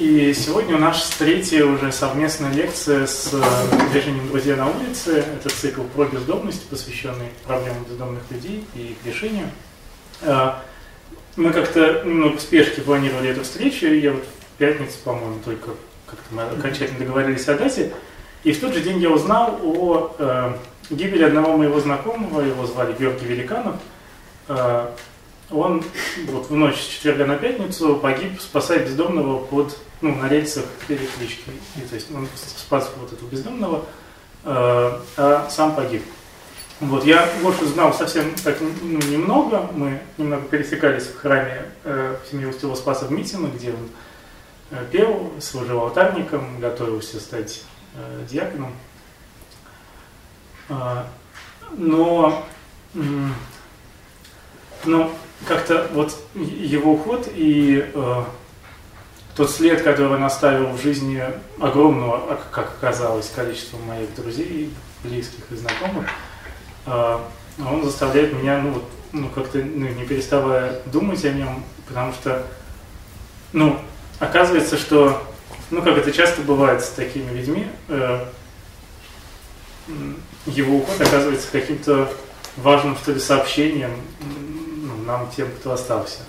и сегодня у нас третья уже совместная лекция с э, движением «Друзья на улице». Это цикл про бездомность, посвященный проблемам бездомных людей и их решению. Э, мы как-то немного в спешке планировали эту встречу. Я вот в пятницу, по-моему, только как-то мы окончательно договорились о дате. И в тот же день я узнал о э, гибели одного моего знакомого, его звали Георгий Великанов. Он вот в ночь с четверга на пятницу погиб, спасая бездомного под ну, на рельсах электрички. И, то есть он спас вот этого бездомного, э, а сам погиб. Вот, я Гошу знал совсем так ну, немного. Мы немного пересекались в храме э, семье Устила Спаса в Митино, где он э, пел, служил алтарником, готовился стать э, диаконом. Э, но, э, но как-то вот его уход и э, тот след, который он оставил в жизни огромного, как оказалось, количества моих друзей, близких и знакомых, э, он заставляет меня, ну, вот, ну как-то ну, не переставая думать о нем, потому что, ну, оказывается, что, ну, как это часто бывает с такими людьми, э, его уход оказывается каким-то важным, что ли, сообщением ну, нам, тем, кто остался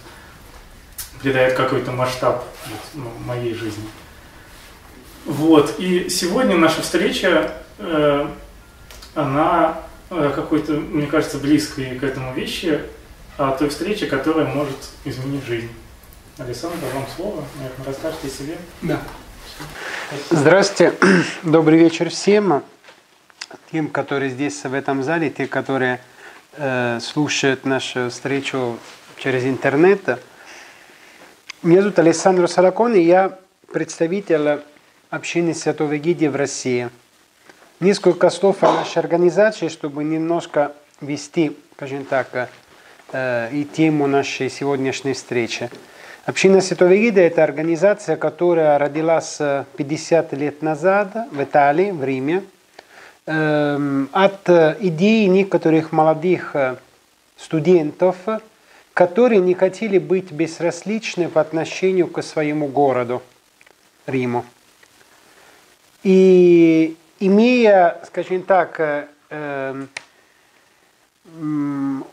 придает какой-то масштаб моей жизни. Вот, и сегодня наша встреча, э, она э, какой-то, мне кажется, близкой к этому вещи, о той встрече, которая может изменить жизнь. Александр, вам слово, наверное, расскажете о себе. Да. Здравствуйте, добрый вечер всем, тем, которые здесь в этом зале, те, которые э, слушают нашу встречу через интернет. Меня зовут Александр Саракон, и я представитель общины Святого Гидия в России. Несколько слов о нашей организации, чтобы немножко вести, скажем так, э, и тему нашей сегодняшней встречи. Община Святого Гидия – это организация, которая родилась 50 лет назад в Италии, в Риме, эм, от идеи некоторых молодых студентов – которые не хотели быть безразличны по отношению к своему городу, Риму. И имея, скажем так, э, э,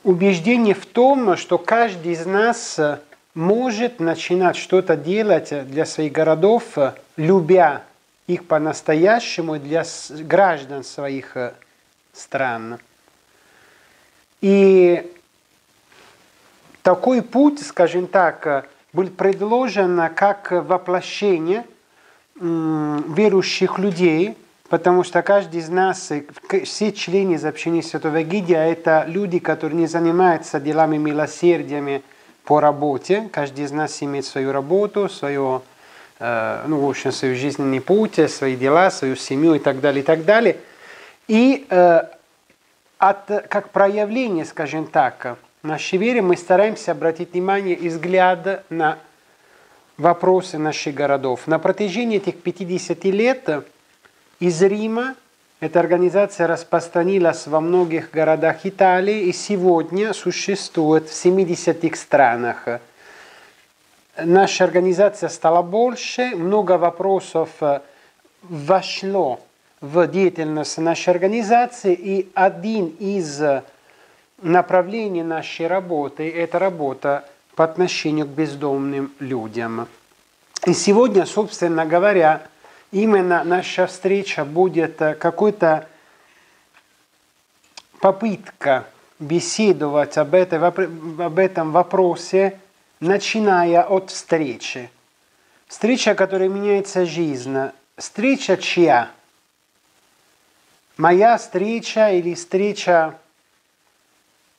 убеждение в том, что каждый из нас может начинать что-то делать для своих городов, любя их по-настоящему для граждан своих э, стран. И такой путь, скажем так, был предложен как воплощение верующих людей, потому что каждый из нас, все члены из общины Святого Гидия, это люди, которые не занимаются делами милосердиями по работе. Каждый из нас имеет свою работу, свою, ну, в общем, свой жизненный путь, свои дела, свою семью и так далее, и так далее. И от, как проявление, скажем так, нашей вере мы стараемся обратить внимание и взгляд на вопросы наших городов. На протяжении этих 50 лет из Рима эта организация распространилась во многих городах Италии и сегодня существует в 70 странах. Наша организация стала больше, много вопросов вошло в деятельность нашей организации, и один из направление нашей работы – это работа по отношению к бездомным людям. И сегодня, собственно говоря, именно наша встреча будет какой-то попытка беседовать об, этой, об этом вопросе, начиная от встречи. Встреча, которая меняется жизнь. Встреча чья? Моя встреча или встреча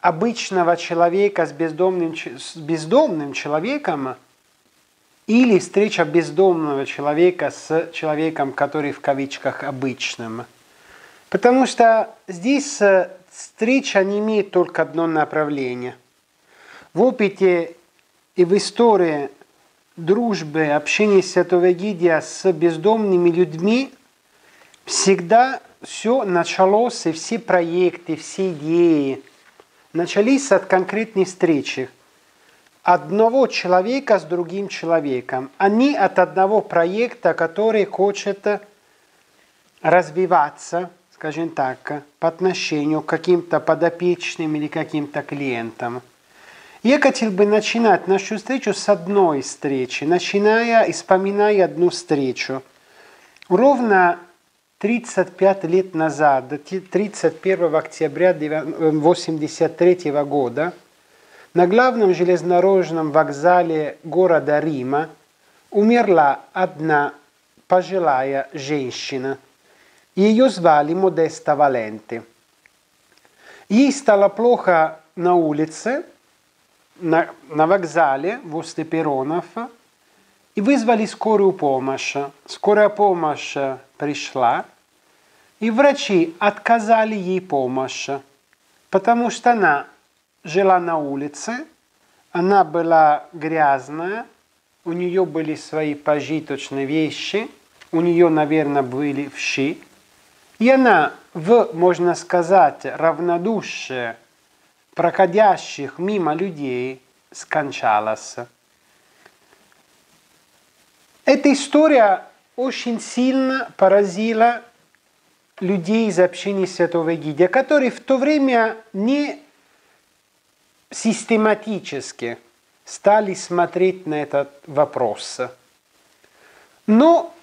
обычного человека с бездомным, с бездомным человеком или встреча бездомного человека с человеком, который в кавычках обычным. Потому что здесь э, встреча не имеет только одно направление. В опыте и в истории дружбы, общения Святого Гидия с бездомными людьми всегда все началось, и все проекты, все идеи начались от конкретной встречи одного человека с другим человеком, не от одного проекта, который хочет развиваться, скажем так, по отношению к каким-то подопечным или каким-то клиентам. Я хотел бы начинать нашу встречу с одной встречи, начиная и вспоминая одну встречу. Ровно 35 лет назад, 31 октября 1983 года, на главном железнодорожном вокзале города Рима умерла одна пожилая женщина. Ее звали Модеста Валенти. Ей стало плохо на улице, на, на вокзале возле перронов, и вызвали скорую помощь. Скорая помощь пришла, и врачи отказали ей помощь, потому что она жила на улице, она была грязная, у нее были свои пожиточные вещи, у нее, наверное, были вши, и она в, можно сказать, равнодушие проходящих мимо людей скончалась. Эта история очень сильно поразила людей из общины Святого Гидия, которые в то время не систематически стали смотреть на этот вопрос. Но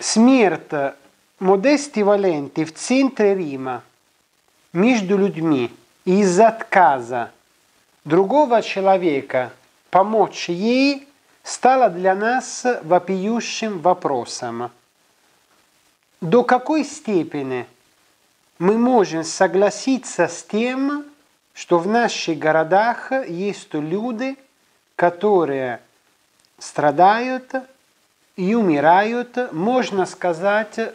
смерть Модести Валенти в центре Рима между людьми из отказа другого человека помочь ей стала для нас вопиющим вопросом. До какой степени мы можем согласиться с тем, что в наших городах есть люди, которые страдают и умирают, можно сказать,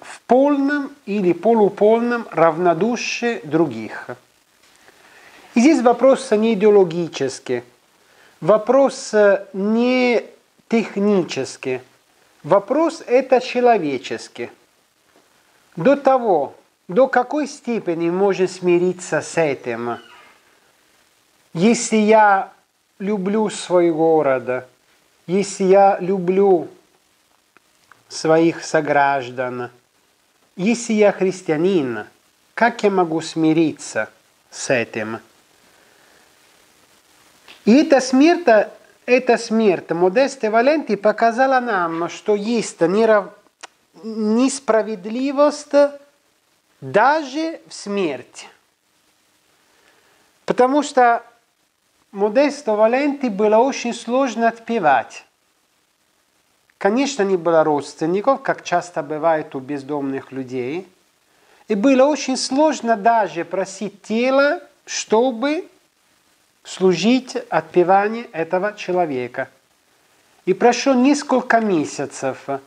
в полном или полуполном равнодушии других. И здесь вопрос не идеологический, вопрос не технический, вопрос это человеческий. До того, до какой степени можно смириться с этим? Если я люблю свой город, если я люблю своих сограждан, если я христианин, как я могу смириться с этим? И эта смерть, эта смерть Модесте Валенти показала нам, что есть нерав несправедливость даже в смерти. Потому что Модесто Валенти было очень сложно отпевать. Конечно, не было родственников, как часто бывает у бездомных людей. И было очень сложно даже просить тело, чтобы служить отпеванию этого человека. И прошло несколько месяцев –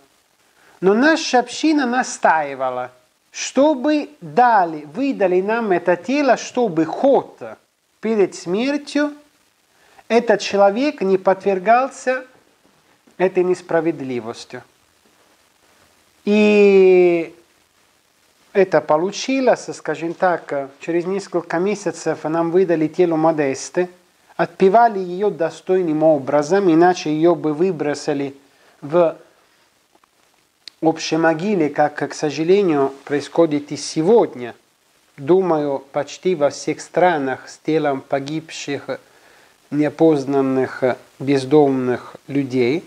но наша община настаивала, чтобы дали, выдали нам это тело, чтобы ход перед смертью этот человек не подвергался этой несправедливостью. И это получилось, скажем так, через несколько месяцев нам выдали тело Модесты, отпевали ее достойным образом, иначе ее бы выбросили в общей могиле, как, к сожалению, происходит и сегодня. Думаю, почти во всех странах с телом погибших, неопознанных, бездомных людей.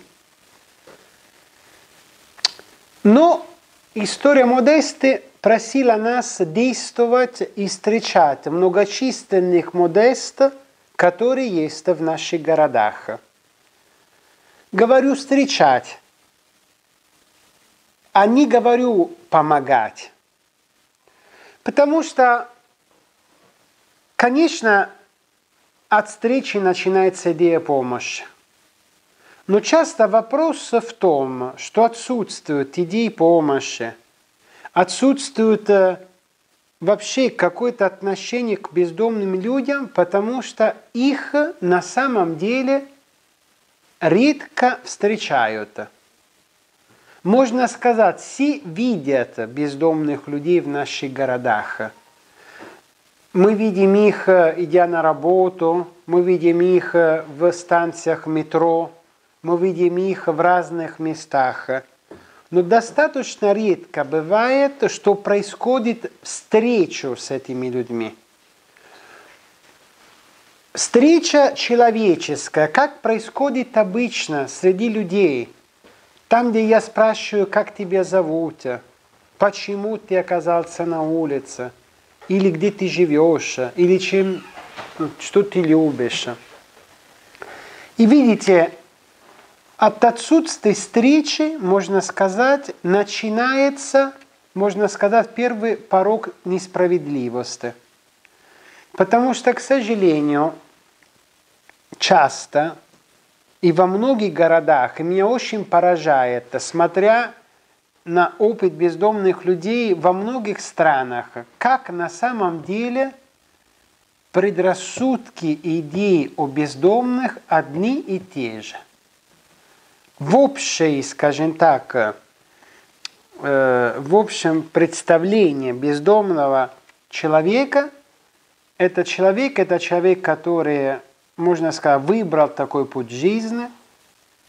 Но история Модесты просила нас действовать и встречать многочисленных Модест, которые есть в наших городах. Говорю встречать, а не говорю помогать. Потому что, конечно, от встречи начинается идея помощи. Но часто вопрос в том, что отсутствует идеи помощи, Отсутствует э, вообще какое-то отношение к бездомным людям, потому что их на самом деле редко встречают. Можно сказать, все видят бездомных людей в наших городах. Мы видим их, идя на работу, мы видим их в станциях метро, мы видим их в разных местах. Но достаточно редко бывает, что происходит встреча с этими людьми. Встреча человеческая, как происходит обычно среди людей – там, где я спрашиваю, как тебя зовут, почему ты оказался на улице, или где ты живешь, или чем, что ты любишь. И видите, от отсутствия встречи, можно сказать, начинается, можно сказать, первый порог несправедливости. Потому что, к сожалению, часто и во многих городах, и меня очень поражает, смотря на опыт бездомных людей во многих странах, как на самом деле предрассудки и идеи о бездомных одни и те же. В общей, скажем так, э, в общем представлении бездомного человека, это человек, это человек, который можно сказать, выбрал такой путь жизни,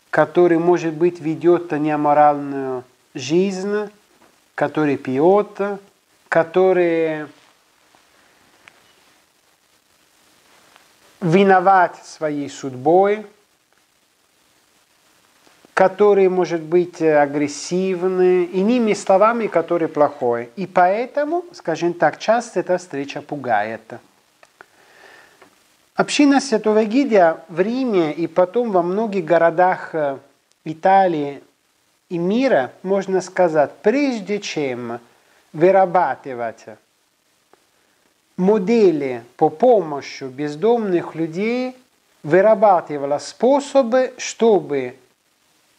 который, может быть, ведет неаморальную жизнь, который пьет, который виноват своей судьбой, который может быть агрессивный, иными словами, который плохой. И поэтому, скажем так, часто эта встреча пугает. Община Святого Гидия в Риме и потом во многих городах э, Италии и мира, можно сказать, прежде чем вырабатывать модели по помощи бездомных людей, вырабатывала способы, чтобы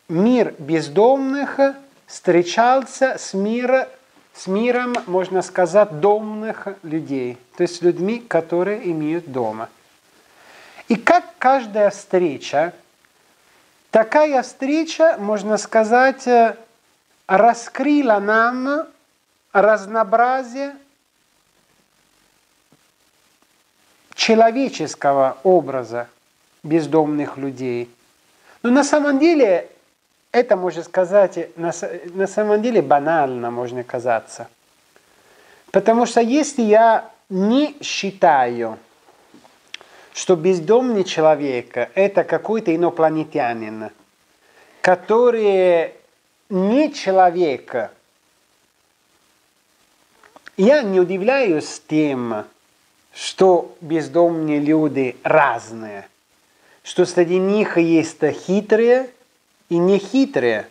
мир бездомных встречался с, мир, с миром, можно сказать, домных людей, то есть людьми, которые имеют дома. И как каждая встреча, такая встреча, можно сказать, раскрыла нам разнообразие человеческого образа бездомных людей. Но на самом деле это, можно сказать, на, на самом деле банально можно казаться. Потому что если я не считаю что бездомный человек – это какой-то инопланетянин, который не человек. Я не удивляюсь тем, что бездомные люди разные, что среди них есть хитрые и нехитрые,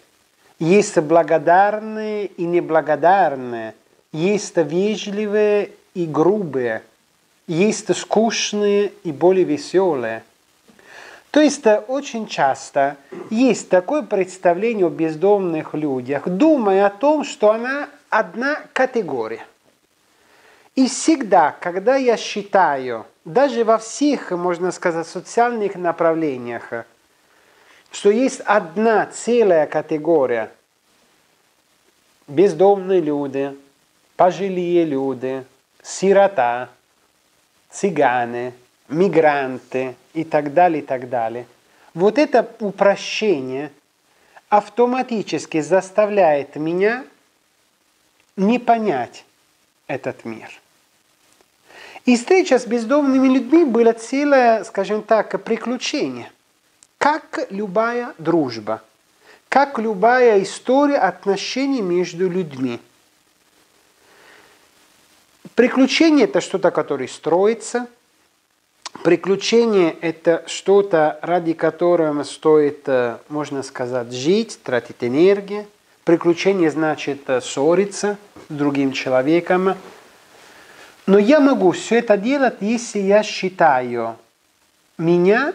есть благодарные и неблагодарные, есть вежливые и грубые – есть скучные и более веселые. То есть очень часто есть такое представление о бездомных людях, думая о том, что она одна категория. И всегда, когда я считаю, даже во всех, можно сказать, социальных направлениях, что есть одна целая категория бездомные люди, пожилые люди, сирота – цыгане, мигранты и так далее, и так далее. Вот это упрощение автоматически заставляет меня не понять этот мир. И встреча с бездомными людьми была целое, скажем так, приключение. Как любая дружба, как любая история отношений между людьми – Приключение – это что-то, которое строится. Приключение – это что-то, ради которого стоит, э, можно сказать, жить, тратить энергию. Приключение значит э, ссориться с другим человеком. Но я могу все это делать, если я считаю меня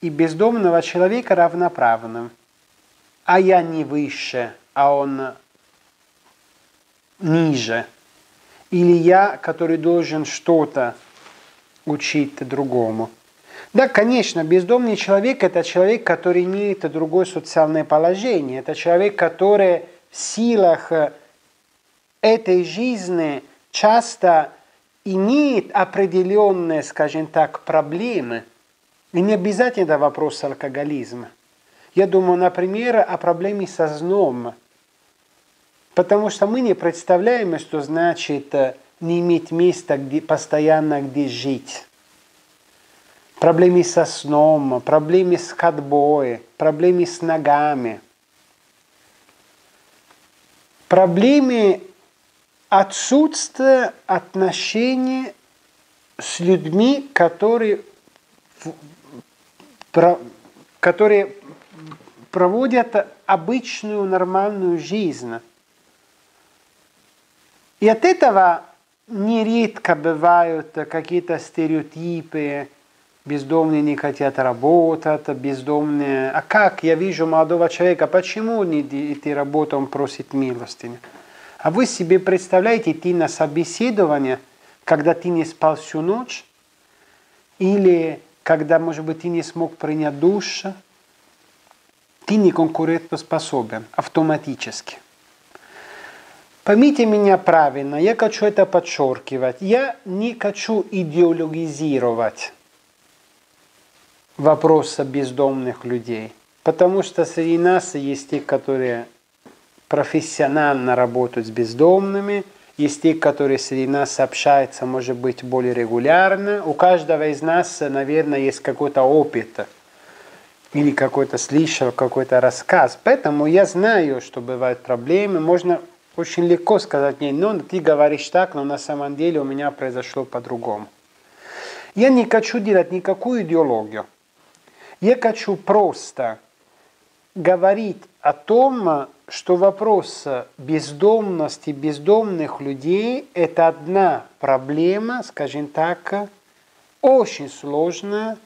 и бездомного человека равноправным. А я не выше, а он ниже, или я, который должен что-то учить другому. Да, конечно, бездомный человек – это человек, который имеет другое социальное положение. Это человек, который в силах этой жизни часто имеет определенные, скажем так, проблемы. И не обязательно вопрос алкоголизма. Я думаю, например, о проблеме со сном. Потому что мы не представляем, что значит не иметь места где, постоянно, где жить. Проблемы со сном, проблемы с ходьбой, проблемы с ногами. Проблемы отсутствия отношений с людьми, которые, которые проводят обычную нормальную жизнь. И от этого нередко бывают какие-то стереотипы, бездомные не хотят работать, бездомные... А как я вижу молодого человека, почему не идти работать, он просит милостыню? А вы себе представляете идти на собеседование, когда ты не спал всю ночь, или когда, может быть, ты не смог принять душ, ты не конкурентоспособен автоматически. Поймите меня правильно, я хочу это подчеркивать. Я не хочу идеологизировать вопрос бездомных людей, потому что среди нас есть те, которые профессионально работают с бездомными, есть те, которые среди нас общаются, может быть, более регулярно. У каждого из нас, наверное, есть какой-то опыт или какой-то слышал какой-то рассказ. Поэтому я знаю, что бывают проблемы. Можно очень легко сказать мне, ну, ты говоришь так, но на самом деле у меня произошло по-другому. Я не хочу делать никакую идеологию. Я хочу просто говорить о том, что вопрос бездомности бездомных людей – это одна проблема, скажем так, очень сложная,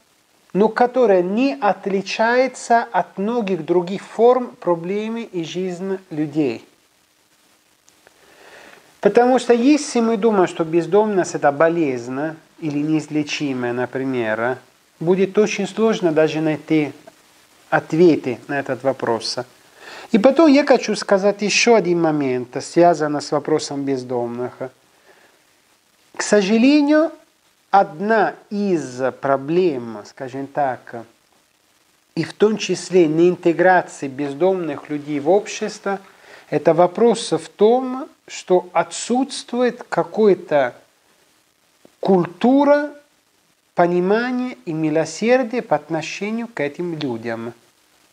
но которая не отличается от многих других форм проблемы и жизни людей. Потому что если мы думаем, что бездомность – это болезнь или неизлечимая, например, будет очень сложно даже найти ответы на этот вопрос. И потом я хочу сказать еще один момент, связанный с вопросом бездомных. К сожалению, одна из проблем, скажем так, и в том числе неинтеграции бездомных людей в общество, это вопрос в том, что отсутствует какая-то культура понимания и милосердия по отношению к этим людям.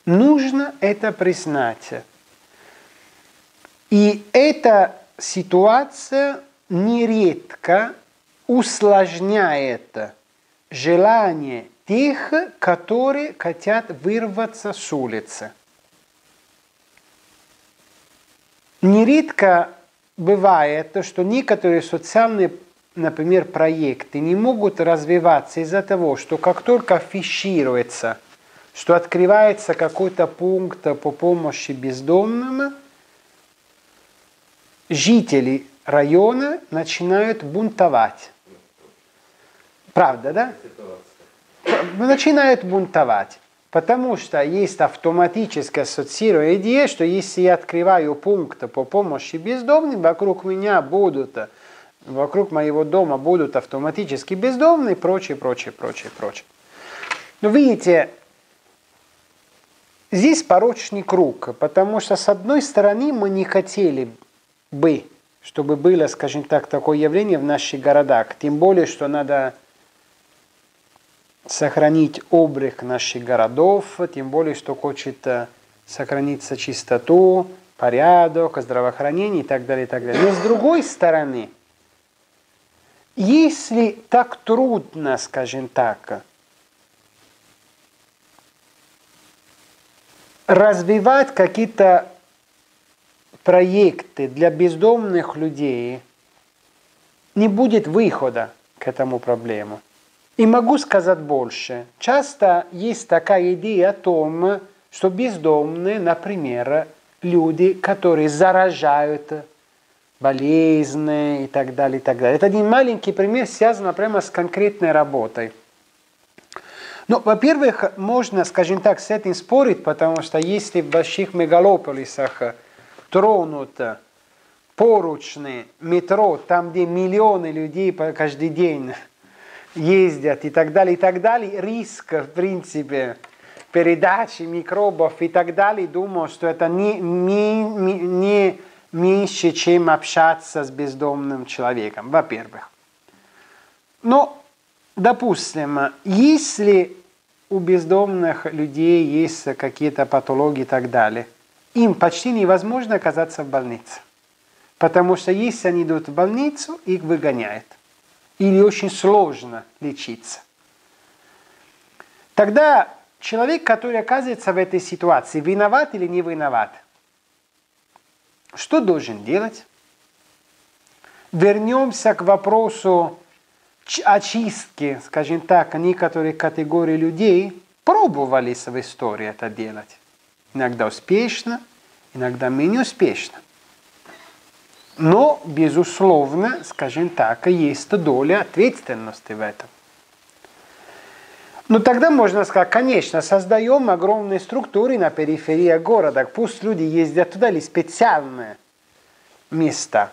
Нужно это признать. И эта ситуация нередко усложняет желание тех, которые хотят вырваться с улицы. Нередко бывает, что некоторые социальные, например, проекты не могут развиваться из-за того, что как только афишируется – что открывается какой-то пункт по помощи бездомным, жители района начинают бунтовать. Правда, да? Начинают бунтовать. Потому что есть автоматическая ассоциированная идея, что если я открываю пункт по помощи бездомным, вокруг меня будут, вокруг моего дома будут автоматически бездомные и прочее, прочее, прочее, прочее. Но видите, Здесь порочный круг, потому что с одной стороны мы не хотели бы, чтобы было, скажем так, такое явление в наших городах, тем более, что надо сохранить облик наших городов, тем более, что хочет э, сохраниться чистоту, порядок, здравоохранение и так далее, и так далее. Но с другой стороны, если так трудно, скажем так, развивать какие-то проекты для бездомных людей, не будет выхода к этому проблему. И могу сказать больше. Часто есть такая идея о том, что бездомные, например, люди, которые заражают болезни и так далее, и так далее. Это один маленький пример, связан прямо с конкретной работой. Ну, во-первых, можно, скажем так, с этим спорить, потому что если в больших мегалополисах тронут поручни метро, там, где миллионы людей каждый день ездят и так далее, и так далее, риск, в принципе, передачи микробов и так далее, думаю, что это не, не, не меньше, чем общаться с бездомным человеком, во-первых. Но, допустим, если у бездомных людей есть какие-то патологии и так далее, им почти невозможно оказаться в больнице. Потому что если они идут в больницу, их выгоняют. Или очень сложно лечиться. Тогда человек, который оказывается в этой ситуации, виноват или не виноват – что должен делать? Вернемся к вопросу очистки, скажем так, некоторых категорий людей пробовали в истории это делать. Иногда успешно, иногда менее успешно. Но, безусловно, скажем так, есть доля ответственности в этом. Ну тогда можно сказать, конечно, создаем огромные структуры на периферии города, пусть люди ездят туда или специальные места.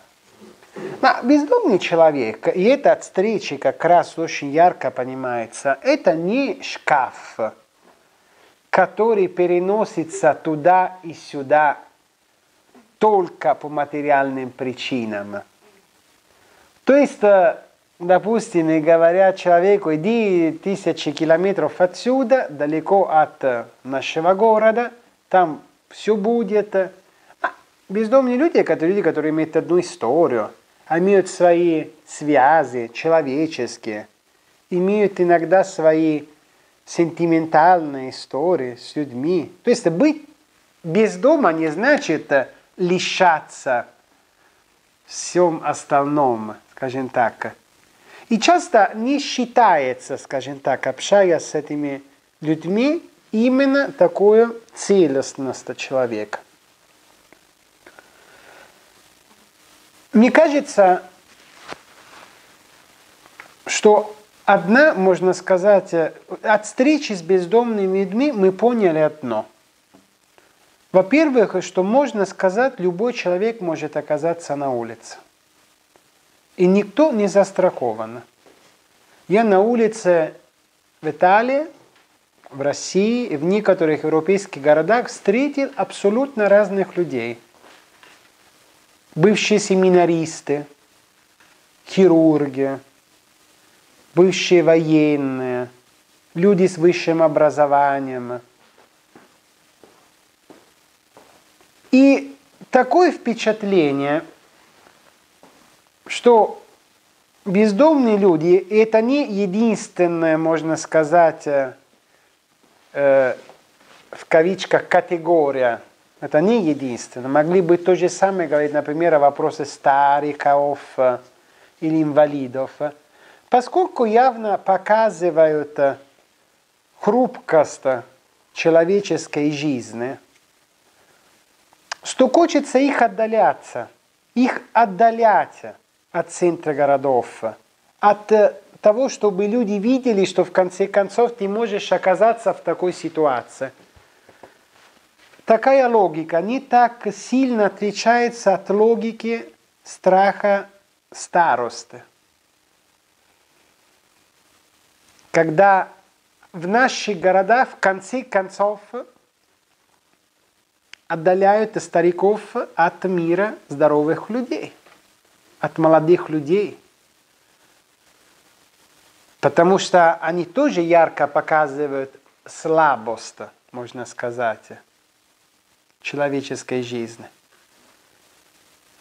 Но бездомный человек, и это от встречи как раз очень ярко понимается, это не шкаф, который переносится туда и сюда только по материальным причинам. То есть э, допустим, и говорят человеку, иди тысячи километров отсюда, далеко от нашего города, там все будет. А бездомные люди, это люди, которые имеют одну историю, имеют свои связи человеческие, имеют иногда свои сентиментальные истории с людьми. То есть быть без дома не значит лишаться всем остальном, скажем так. И часто не считается, скажем так, общаясь с этими людьми, именно такое целостность человека. Мне кажется, что одна, можно сказать, от встречи с бездомными людьми мы поняли одно. Во-первых, что можно сказать, любой человек может оказаться на улице. И никто не застрахован. Я на улице в Италии, в России в некоторых европейских городах встретил абсолютно разных людей. Бывшие семинаристы, хирурги, бывшие военные, люди с высшим образованием. И такое впечатление – что бездомные люди – это не единственная, можно сказать, э, в кавичках категория. Это не единственное. Могли бы то же самое говорить, например, о вопросе стариков или инвалидов. Поскольку явно показывают э, хрупкость человеческой жизни, что хочется их отдаляться, их отдалять от центра городов, от э, того, чтобы люди видели, что в конце концов ты можешь оказаться в такой ситуации. Такая логика не так сильно отличается от логики страха старости. Когда в наших городах в конце концов отдаляют стариков от мира здоровых людей – от молодых людей. Потому что они тоже ярко показывают слабость, можно сказать, человеческой жизни.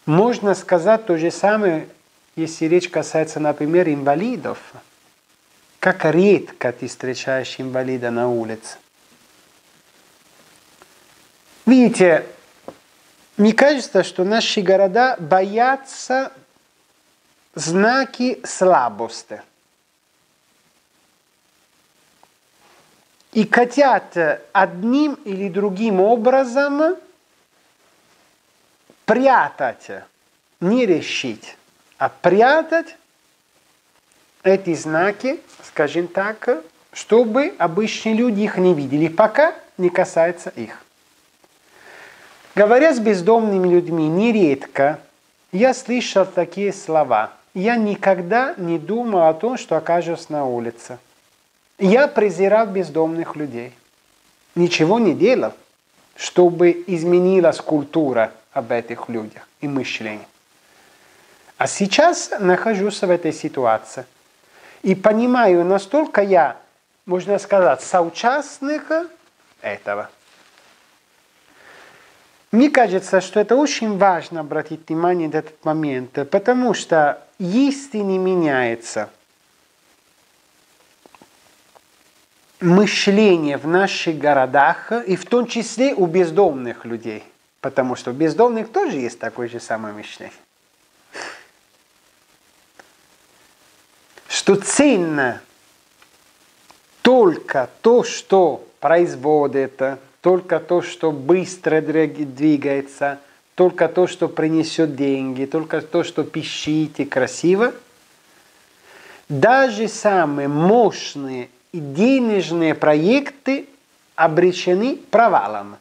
Можно сказать то же самое, если речь касается, например, инвалидов. Как редко ты встречаешь инвалида на улице. Видите, мне кажется, что наши города боятся знаки слабости. И хотят одним или другим образом прятать не решить, а прятать эти знаки, скажем так, чтобы обычные люди их не видели, пока не касается их. Говоря с бездомными людьми, нередко я слышал такие слова. Я никогда не думал о том, что окажусь на улице. Я презирал бездомных людей. Ничего не делал, чтобы изменилась культура об этих людях и мышление. А сейчас нахожусь в этой ситуации. И понимаю, настолько я, можно сказать, соучастник этого. Мне кажется, что это очень важно обратить внимание на этот момент, потому что если не меняется мышление в наших городах, и в том числе у бездомных людей, потому что у бездомных тоже есть такое же самое мышление, что ценно только то, что производит, только то, что быстро двигается, только то, что принесет деньги, только то, что пищит и красиво. Даже самые мощные и денежные проекты обречены провалом.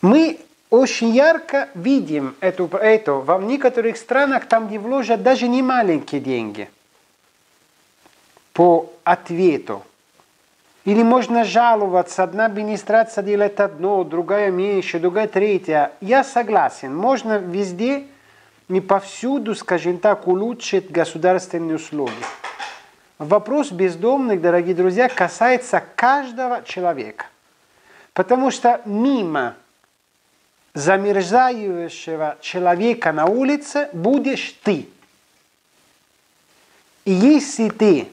Мы очень ярко видим эту, это в некоторых странах, там, где вложат даже не маленькие деньги по ответу или можно жаловаться, одна администрация делает одно, другая меньше, другая третья. Я согласен, можно везде и повсюду, скажем так, улучшить государственные услуги. Вопрос бездомных, дорогие друзья, касается каждого человека. Потому что мимо замерзающего человека на улице будешь ты. И если ты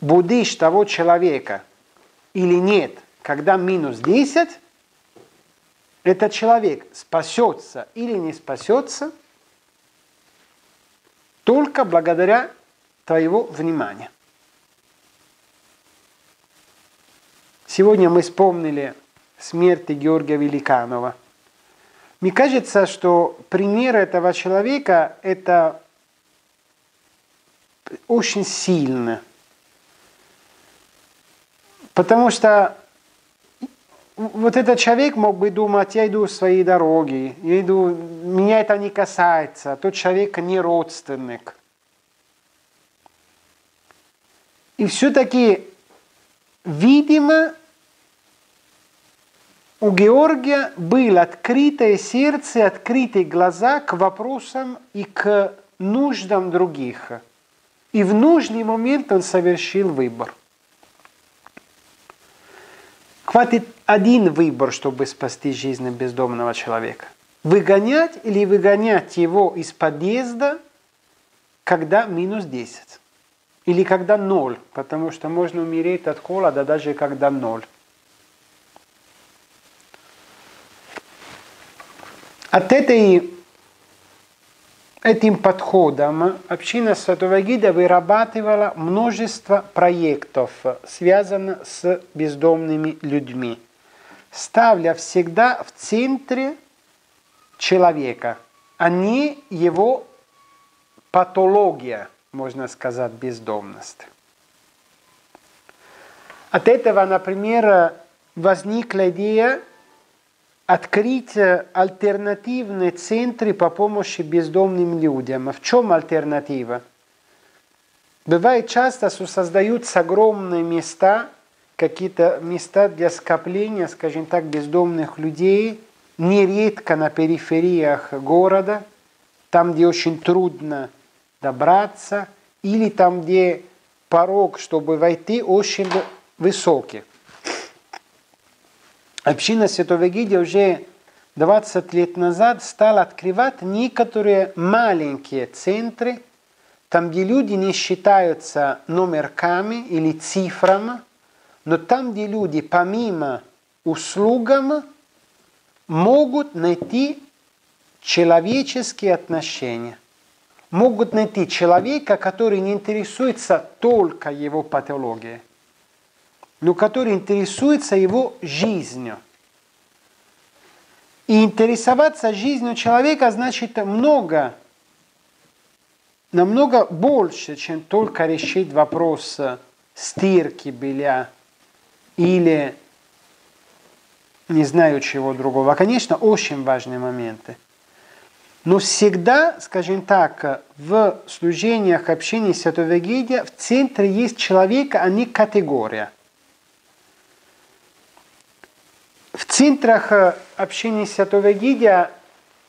будешь того человека, или нет, когда минус 10, этот человек спасется или не спасется только благодаря твоего внимания. Сегодня мы вспомнили смерть Георгия Великанова. Мне кажется, что пример этого человека – это очень сильно – Потому что вот этот человек мог бы думать, я иду своей дороги, я иду, меня это не касается, тот человек не родственник. И все-таки, видимо, у Георгия было открытое сердце, открытые глаза к вопросам и к нуждам других. И в нужный момент он совершил выбор. Хватит один выбор, чтобы спасти жизнь бездомного человека. Выгонять или выгонять его из подъезда, когда минус 10. Или когда ноль, потому что можно умереть от холода даже когда ноль. От этой Этим подходом община Святого Гида вырабатывала множество проектов, связанных с бездомными людьми, ставля всегда в центре человека, а не его патология, можно сказать, бездомность. От этого, например, возникла идея открыть альтернативные центры по помощи бездомным людям. В чем альтернатива? Бывает часто, что создаются огромные места, какие-то места для скопления, скажем так, бездомных людей, нередко на перифериях города, там, где очень трудно добраться, или там, где порог, чтобы войти, очень высокий. Община Святого Гидия уже 20 лет назад стала открывать некоторые маленькие центры, там, где люди не считаются номерками или цифрами, но там, где люди помимо услугам могут найти человеческие отношения. Могут найти человека, который не интересуется только его патологией, но который интересуется его жизнью. И интересоваться жизнью человека значит много, намного больше, чем только решить вопрос стирки белья или не знаю чего другого. Конечно, очень важные моменты. Но всегда, скажем так, в служениях общения Святого Егидия в центре есть человек, а не категория. В центрах общения Святого Егидия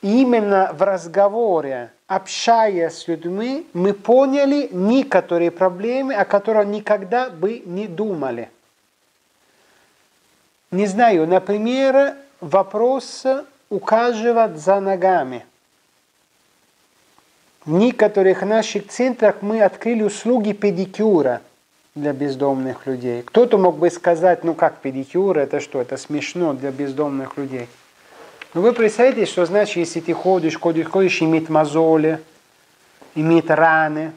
именно в разговоре, общаясь с людьми, мы поняли некоторые проблемы, о которых никогда бы не думали – не знаю, например, вопрос ухаживать за ногами. Некоторых наших центрах мы открыли услуги педикюра для бездомных людей. Кто-то мог бы сказать, ну как педикюр, это что, это смешно для бездомных людей. Но вы представляете, что значит, если ты ходишь, ходишь, ходишь, иметь мозоли, иметь раны.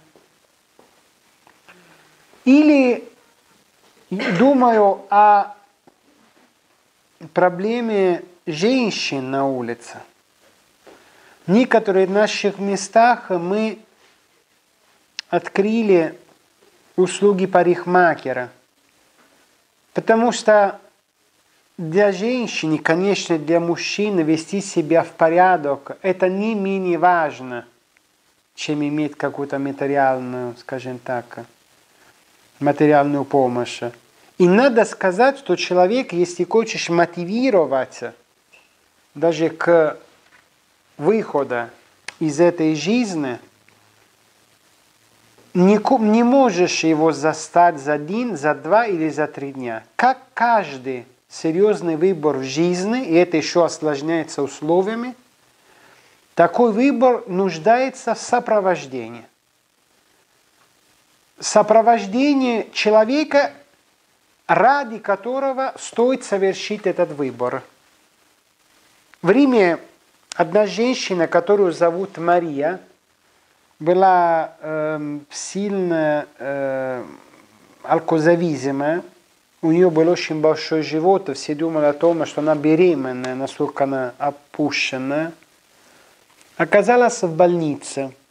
Или думаю о проблеме женщин на улице. В наших местах мы открыли услуги парикмахера, потому что для женщины, конечно, для мужчины вести себя в порядок, это не менее важно, чем иметь какую-то материальную, скажем так, материальную помощь. И надо сказать, что человек, если хочешь мотивироваться даже к выходу из этой жизни, не, не можешь его застать за один, за два или за три дня. Как каждый серьезный выбор в жизни, и это еще осложняется условиями, такой выбор нуждается в сопровождении. Сопровождение человека ради которого стоит совершить этот выбор. В Риме одна женщина, которую зовут Мария, была э, сильно э, алкозависимая, у нее был очень большой живот, все думали о том, что она беременная, насколько она опущенная. Оказалась в больнице –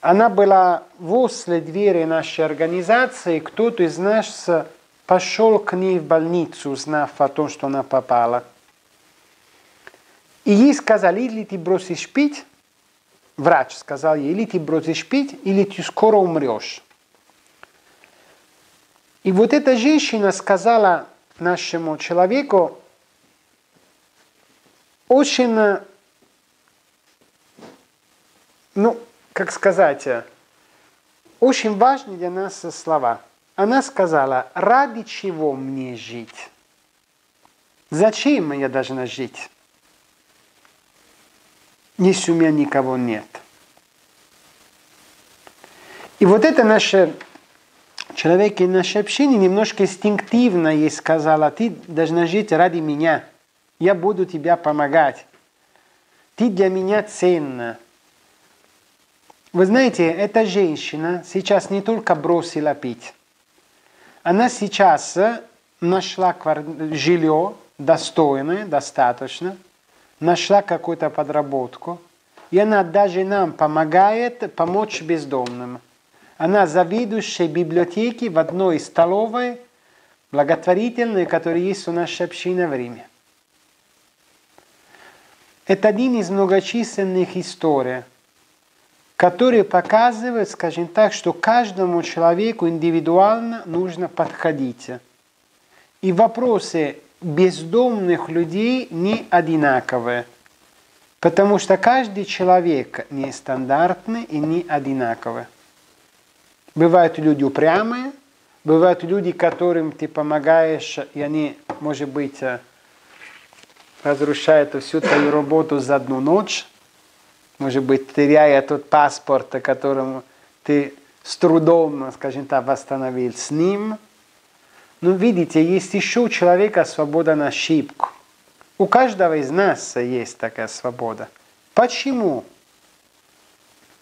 она была возле двери нашей организации, кто-то из нас пошел к ней в больницу, узнав о том, что она попала. И ей сказали, или ты бросишь пить, врач сказал ей, или ты бросишь пить, или ты скоро умрешь. И вот эта женщина сказала нашему человеку очень, ну, как сказать, очень важны для нас слова. Она сказала, ради чего мне жить? Зачем я должна жить, если у никого нет? И вот это наше человек и наше общение немножко инстинктивно ей сказала, ты должна жить ради меня, я буду тебе помогать, ты для меня ценна, вы знаете, эта женщина сейчас не только бросила пить, она сейчас нашла жилье достойное, достаточно, нашла какую-то подработку, и она даже нам помогает помочь бездомным. Она заведующая библиотеки в одной столовой благотворительной, которая есть у нашей общины в Риме. Это один из многочисленных историй, которые показывают, скажем так, что каждому человеку индивидуально нужно подходить. И вопросы бездомных людей не одинаковые, потому что каждый человек нестандартный и не одинаковый. Бывают люди упрямые, бывают люди, которым ты помогаешь, и они, может быть, разрушают всю твою работу за одну ночь, может быть, теряя тот паспорт, которым ты с трудом, скажем так, восстановил с ним. Но видите, есть еще у человека свобода на ошибку. У каждого из нас есть такая свобода. Почему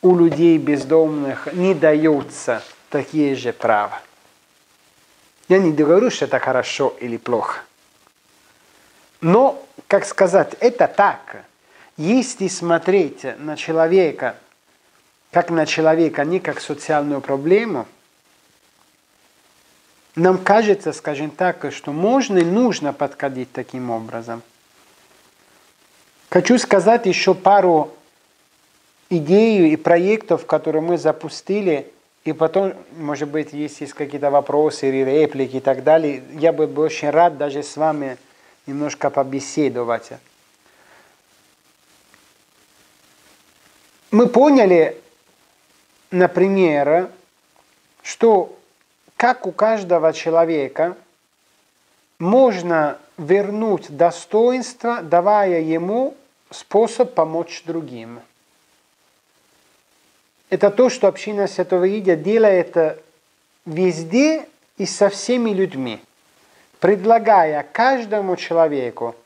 у людей бездомных не даются такие же права? Я не говорю, что это хорошо или плохо. Но как сказать, это так. Если смотреть на человека, как на человека, не как социальную проблему, нам кажется, скажем так, что можно и нужно подходить таким образом. Хочу сказать еще пару идей и проектов, которые мы запустили, и потом, может быть, если есть какие-то вопросы или реплики и так далее, я бы был очень рад даже с вами немножко побеседовать. Мы поняли, например, что как у каждого человека можно вернуть достоинство, давая ему способ помочь другим. Это то, что община Святого Идя делает везде и со всеми людьми, предлагая каждому человеку,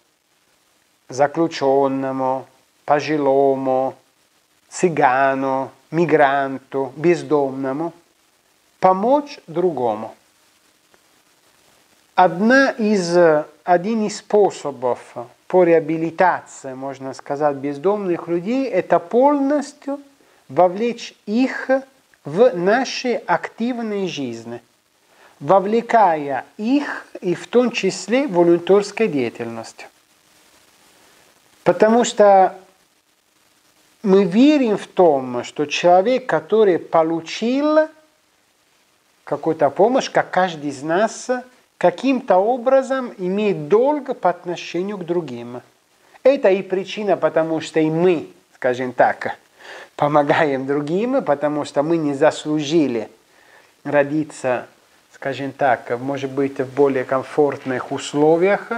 заключенному, пожилому, цыгану, мигранту, бездомному, помочь другому. Одна из, один из способов по реабилитации, можно сказать, бездомных людей, это полностью вовлечь их в наши активные жизни, вовлекая их и в том числе волонтерской деятельностью. Потому что мы верим в том, что человек, который получил какую-то помощь, как каждый из нас, каким-то образом имеет долг по отношению к другим. Это и причина, потому что и мы, скажем так, помогаем другим, потому что мы не заслужили родиться, скажем так, может быть, в более комфортных условиях.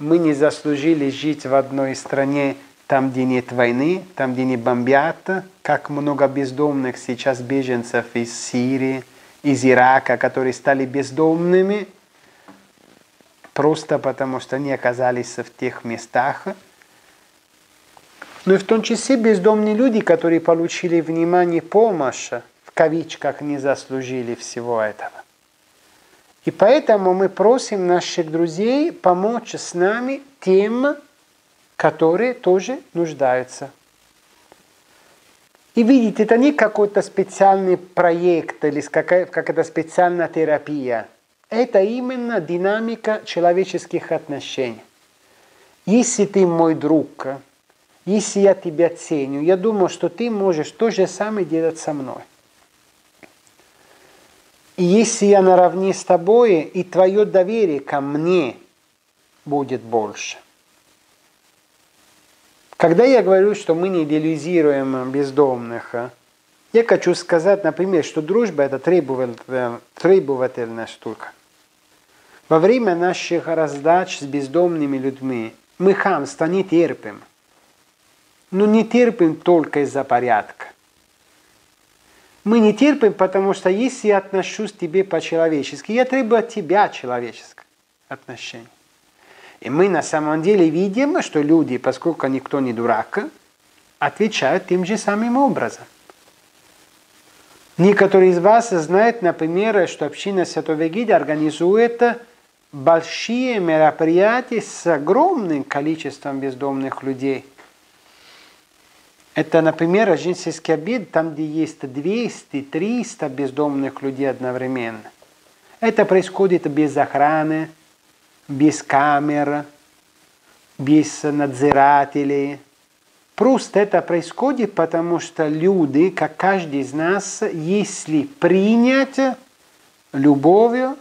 Мы не заслужили жить в одной стране там, где нет войны, там, где не бомбят, как много бездомных сейчас беженцев из Сирии, из Ирака, которые стали бездомными, просто потому что они оказались в тех местах. Но и в том числе бездомные люди, которые получили внимание, помощь, в кавичках не заслужили всего этого. И поэтому мы просим наших друзей помочь с нами тем, которые тоже нуждаются. И видите, это не какой-то специальный проект или какая-то специальная терапия. Это именно динамика человеческих отношений. Если ты мой друг, если я тебя ценю, я думаю, что ты можешь то же самое делать со мной. И если я наравне с тобой, и твое доверие ко мне будет больше – когда я говорю, что мы не идеализируем бездомных, а, я хочу сказать, например, что дружба – это требовательная штука. Во время наших раздач с бездомными людьми мы хамство не терпим. Но не терпим только из-за порядка. Мы не терпим, потому что если я отношусь к тебе по-человечески, я требую от тебя человеческое отношение. И мы на самом деле видим, что люди, поскольку никто не дурак, отвечают тем же самым образом. Некоторые из вас знают, например, что община Святого Гида организует большие мероприятия с огромным количеством бездомных людей. Это, например, рождественский обед, там, где есть 200-300 бездомных людей одновременно. Это происходит без охраны, без камер, без надзирателей. Просто это происходит, потому что люди, как каждый из нас, если принять любовью,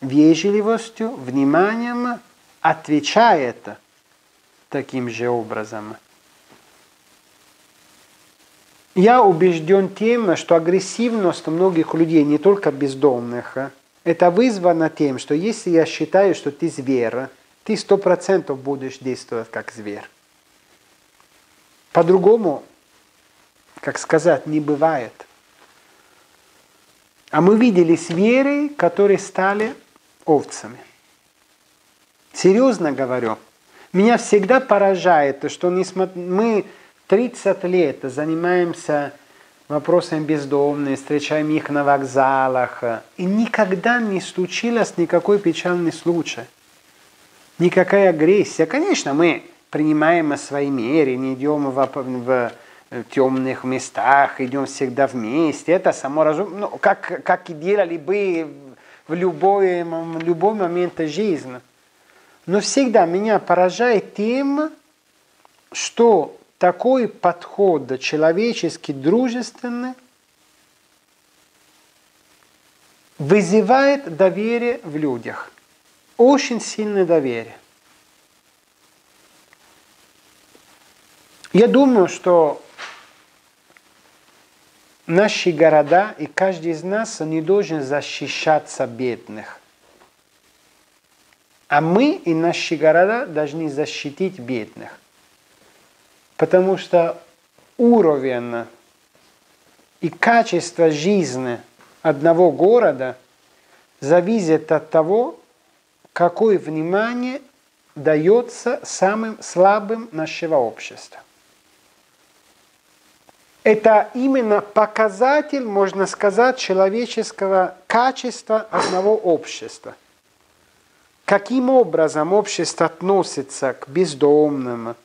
вежливостью, вниманием, отвечает таким же образом. Я убежден тем, что агрессивность многих людей, не только бездомных, это вызвано тем, что если я считаю, что ты зверь, ты сто процентов будешь действовать как зверь. По-другому, как сказать, не бывает. А мы видели звери, которые стали овцами. Серьезно говорю, меня всегда поражает, что мы 30 лет занимаемся вопросами бездомных, встречаем их на вокзалах. И никогда не случилось никакой печальный случай. Никакая агрессия. Конечно, мы принимаем свои меры, не идем в, в темных местах, идем всегда вместе. Это само разум, ну, как, как и делали бы в любой, в любой момент жизни. Но всегда меня поражает тем, что такой подход человеческий, дружественный, вызывает доверие в людях. Очень сильное доверие. Я думаю, что наши города и каждый из нас не должен защищаться бедных. А мы и наши города должны защитить бедных. Потому что уровень и качество жизни одного города зависит от того, какое внимание дается самым слабым нашего общества. Это именно показатель, можно сказать, человеческого качества одного общества. Каким образом общество относится к бездомным,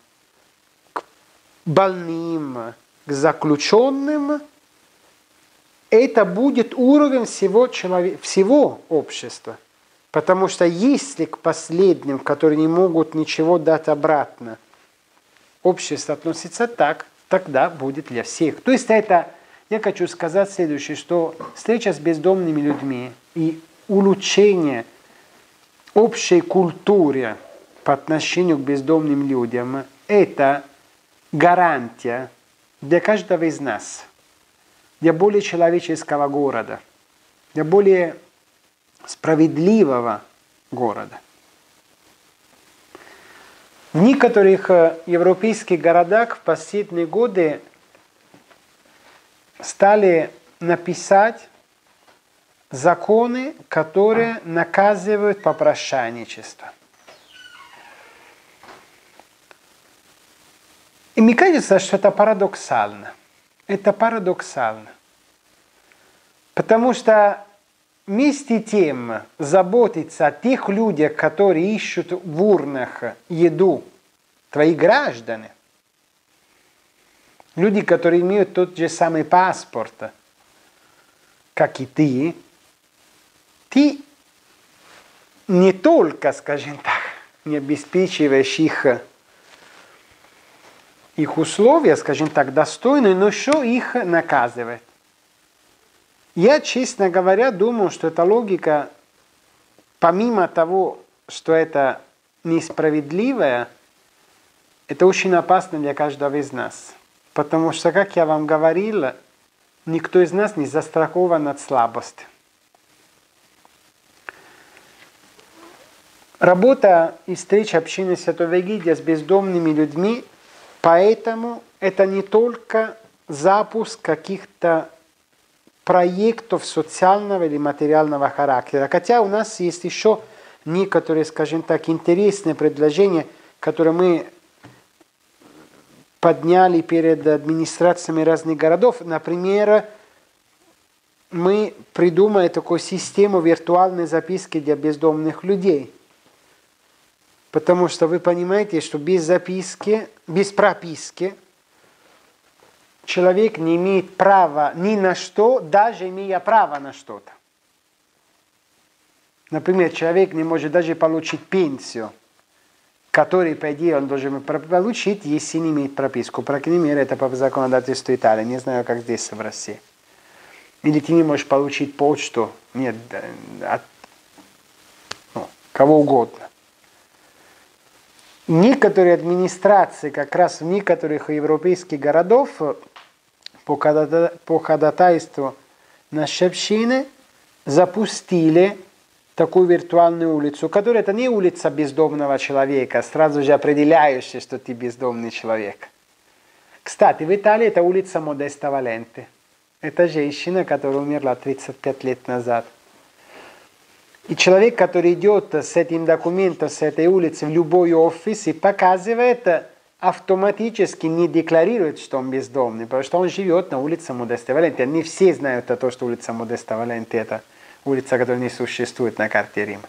больным, к заключенным, это будет уровень всего, человек, всего общества. Потому что если к последним, которые не могут ничего дать обратно, общество относится так, тогда будет для всех. То есть это, я хочу сказать следующее, что встреча с бездомными людьми и улучшение общей культуры по отношению к бездомным людям – это гарантия для каждого из нас, для более человеческого города, для более справедливого города. В некоторых э, европейских городах в последние годы стали написать законы, которые наказывают попрошайничество. И мне кажется, что это парадоксально. Это парадоксально. Потому что вместе тем заботиться о тех людях, которые ищут в урнах еду, твои граждане, люди, которые имеют тот же самый паспорт, как и ты, ты не только, скажем так, не обеспечиваешь их, их условия, скажем так, достойные, но еще их наказывает. Я, честно говоря, думаю, что эта логика, помимо того, что это несправедливая, это очень опасно для каждого из нас. Потому что, как я вам говорил, никто из нас не застрахован от слабости. Работа и встреча общины Святого Эгидия с бездомными людьми, поэтому это не только запуск каких-то проектов социального или материального характера. Хотя у нас есть еще некоторые, скажем так, интересные предложения, которые мы подняли перед администрациями разных городов. Например, мы придумали такую систему виртуальной записки для бездомных людей. Потому что вы понимаете, что без записки, без прописки – человек не имеет права ни на что, даже имея право на что-то. Например, человек не может даже получить пенсию, который, по идее, он должен получить, если не имеет прописку. По крайней мере, это по законодательству Италии. Не знаю, как здесь, в России. Или ты не можешь получить почту, нет, от ну, кого угодно. Некоторые администрации, как раз в некоторых европейских городов, по ходатайству нашей общины запустили такую виртуальную улицу, которая это не улица бездомного человека, сразу же определяющая, что ты бездомный человек. Кстати, в Италии это улица Модеста Валенте. Это женщина, которая умерла 35 лет назад. И человек, который идет с этим документом с этой улицы в любой офис и показывает автоматически не декларирует, что он бездомный, потому что он живет на улице Модеста Валенти. Не все знают о том, что улица Модеста Валенти – это улица, которая не существует на карте Рима.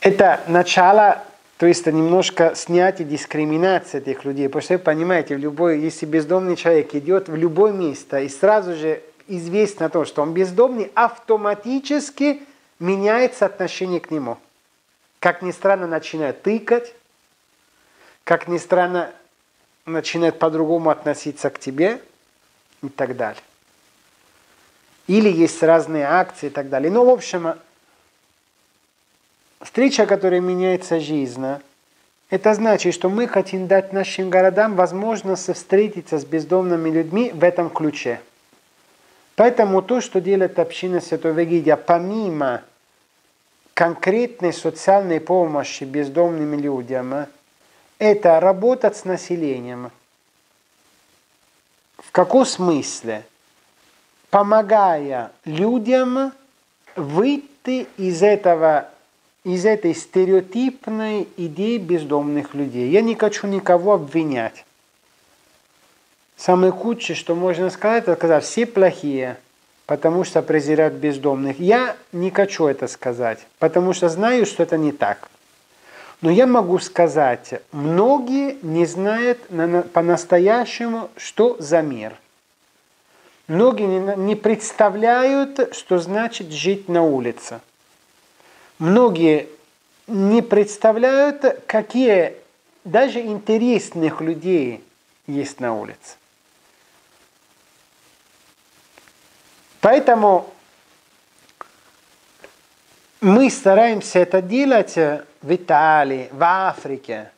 Это начало, то есть немножко снятие дискриминации этих людей. Потому что вы понимаете, в любой, если бездомный человек идет в любое место и сразу же известно то, что он бездомный, автоматически меняется отношение к нему. Как ни странно, начинает тыкать, как ни странно, начинает по-другому относиться к тебе и так далее. Или есть разные акции и так далее. Но, ну, в общем, встреча, которая меняется жизнь, это значит, что мы хотим дать нашим городам возможность встретиться с бездомными людьми в этом ключе. Поэтому то, что делает община Святого Егидия, помимо конкретной социальной помощи бездомным людям, это работать с населением. В каком смысле? Помогая людям выйти из этого из этой стереотипной идеи бездомных людей. Я не хочу никого обвинять. Самое худшее, что можно сказать, это сказать, все плохие, потому что презирают бездомных. Я не хочу это сказать, потому что знаю, что это не так. Но я могу сказать, многие не знают по-настоящему, что за мир. Многие не представляют, что значит жить на улице многие не представляют, какие даже интересных людей есть на улице. Поэтому мы стараемся это делать в Италии, в Африке,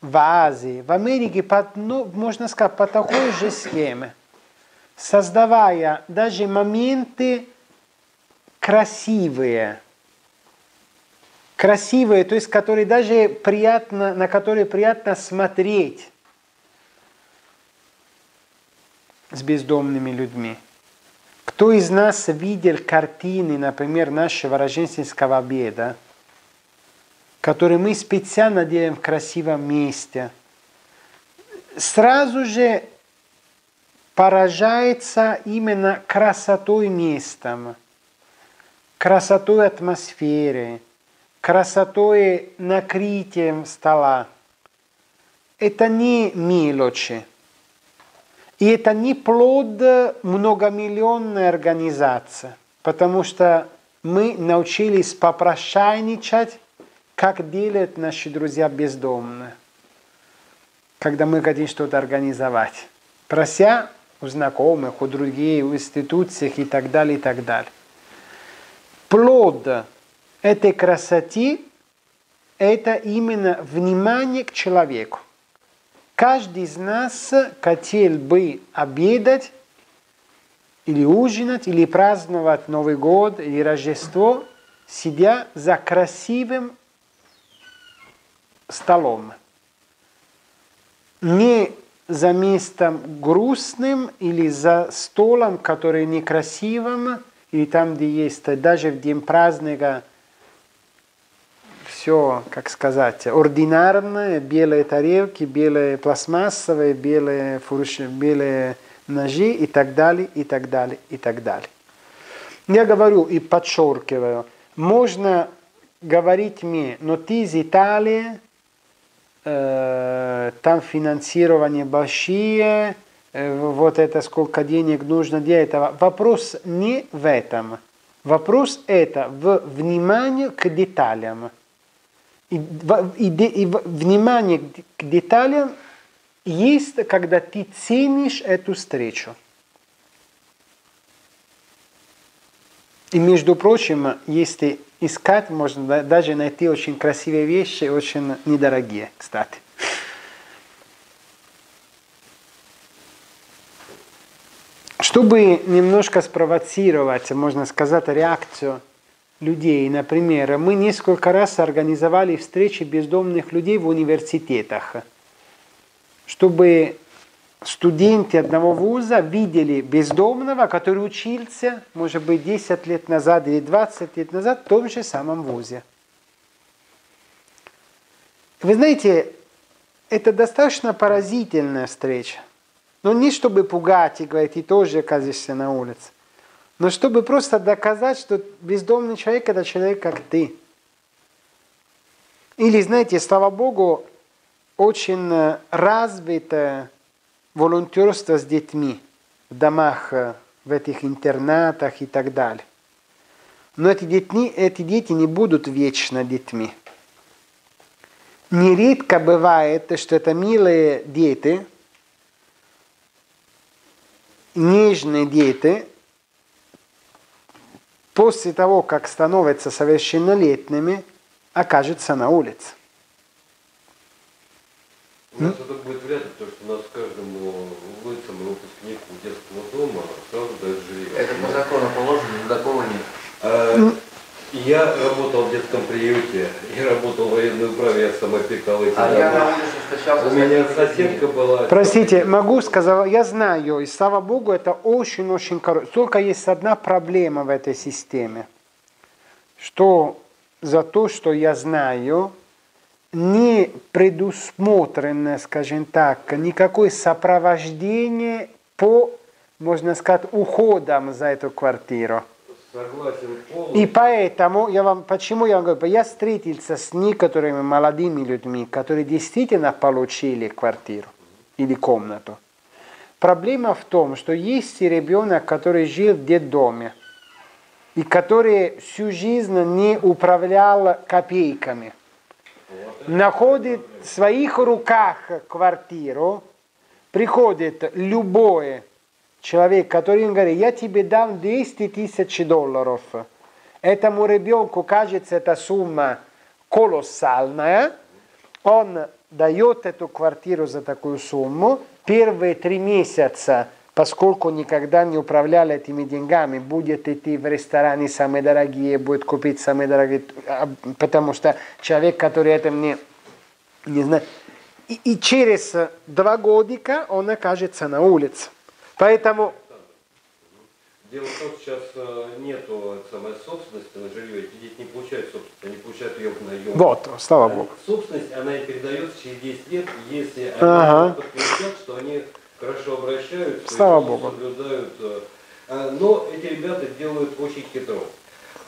в Азии, в Америке, по, ну, можно сказать, по такой же схеме, создавая даже моменты красивые – красивые, то есть которые даже приятно, на которые приятно смотреть с бездомными людьми. Кто из нас видел картины, например, нашего рождественского обеда, которые мы специально делаем в красивом месте, сразу же поражается именно красотой места, красотой атмосферы, красотой накрытием стола. Это не мелочи. И это не плод многомиллионной организации, потому что мы научились попрошайничать, как делают наши друзья бездомные, когда мы хотим что-то организовать, прося у знакомых, у других, в институциях и так далее, и так далее. Плод этой красоте – это именно внимание к человеку. Каждый из нас хотел бы обедать или ужинать, или праздновать Новый год, или Рождество, сидя за красивым столом. Не за местом грустным или за столом, который некрасивым, или там, где есть даже в день праздника все, как сказать, ординарное, белые тарелки, белые пластмассовые, белые, фурш, белые ножи и так далее, и так далее, и так далее. Я говорю и подчеркиваю, можно говорить мне, но ты из Италии, э, там финансирование большие, э, вот это сколько денег нужно для этого. Вопрос не в этом. Вопрос это в внимании к деталям. И, и, и внимание к деталям есть, когда ты ценишь эту встречу. И между прочим, если искать, можно даже найти очень красивые вещи, очень недорогие, кстати. Чтобы немножко спровоцировать, можно сказать, реакцию людей. Например, мы несколько раз организовали встречи бездомных людей в университетах, чтобы студенты одного вуза видели бездомного, который учился, может быть, 10 лет назад или 20 лет назад в том же самом вузе. Вы знаете, это достаточно поразительная встреча. Но не чтобы пугать и говорить, ты тоже оказываешься на улице но чтобы просто доказать, что бездомный человек – это человек, как ты. Или, знаете, слава Богу, очень развито волонтерство с детьми в домах, в этих интернатах и так далее. Но эти дети, эти дети не будут вечно детьми. Нередко бывает, что это милые дети, нежные дети, после того, как становятся совершеннолетними, окажутся на улице. У нас это будет вряд ли, потому что у нас каждому улицам выпускнику детского дома сразу дают жилье. Это по закону положено, но такого нет. Я работал в детском приюте, я работал в военной управе, я сам опекал эти А дома. я на улице встречался У меня соседка была. Простите, могу сказать, я знаю, и слава Богу, это очень-очень коротко. Только есть одна проблема в этой системе, что за то, что я знаю, не предусмотрено, скажем так, никакое сопровождение по, можно сказать, уходам за эту квартиру. И поэтому, я вам, почему я вам говорю, я встретился с некоторыми молодыми людьми, которые действительно получили квартиру или комнату. Проблема в том, что есть ребенок, который жил в детдоме, и который всю жизнь не управлял копейками. Находит в своих руках квартиру, приходит любой человек, который им говорит, я тебе дам 200 тысяч долларов. Этому ребенку кажется эта сумма колоссальная. Он дает эту квартиру за такую сумму. Первые три месяца, поскольку никогда не управляли этими деньгами, будет идти в рестораны самые дорогие, будет купить самые дорогие, а, потому что человек, который это мне не знает. И, и через два годика он окажется на улице. Поэтому Дело в том, что сейчас э, нету самой собственности на жилье, эти дети не получают собственность, они получают ее в наем. вот, слава Богу. Собственность, она и передается через 10 лет, если они Ага. подтвердят, что они хорошо обращаются, Слава и Богу. соблюдают. э, а, Но эти ребята делают очень хитро.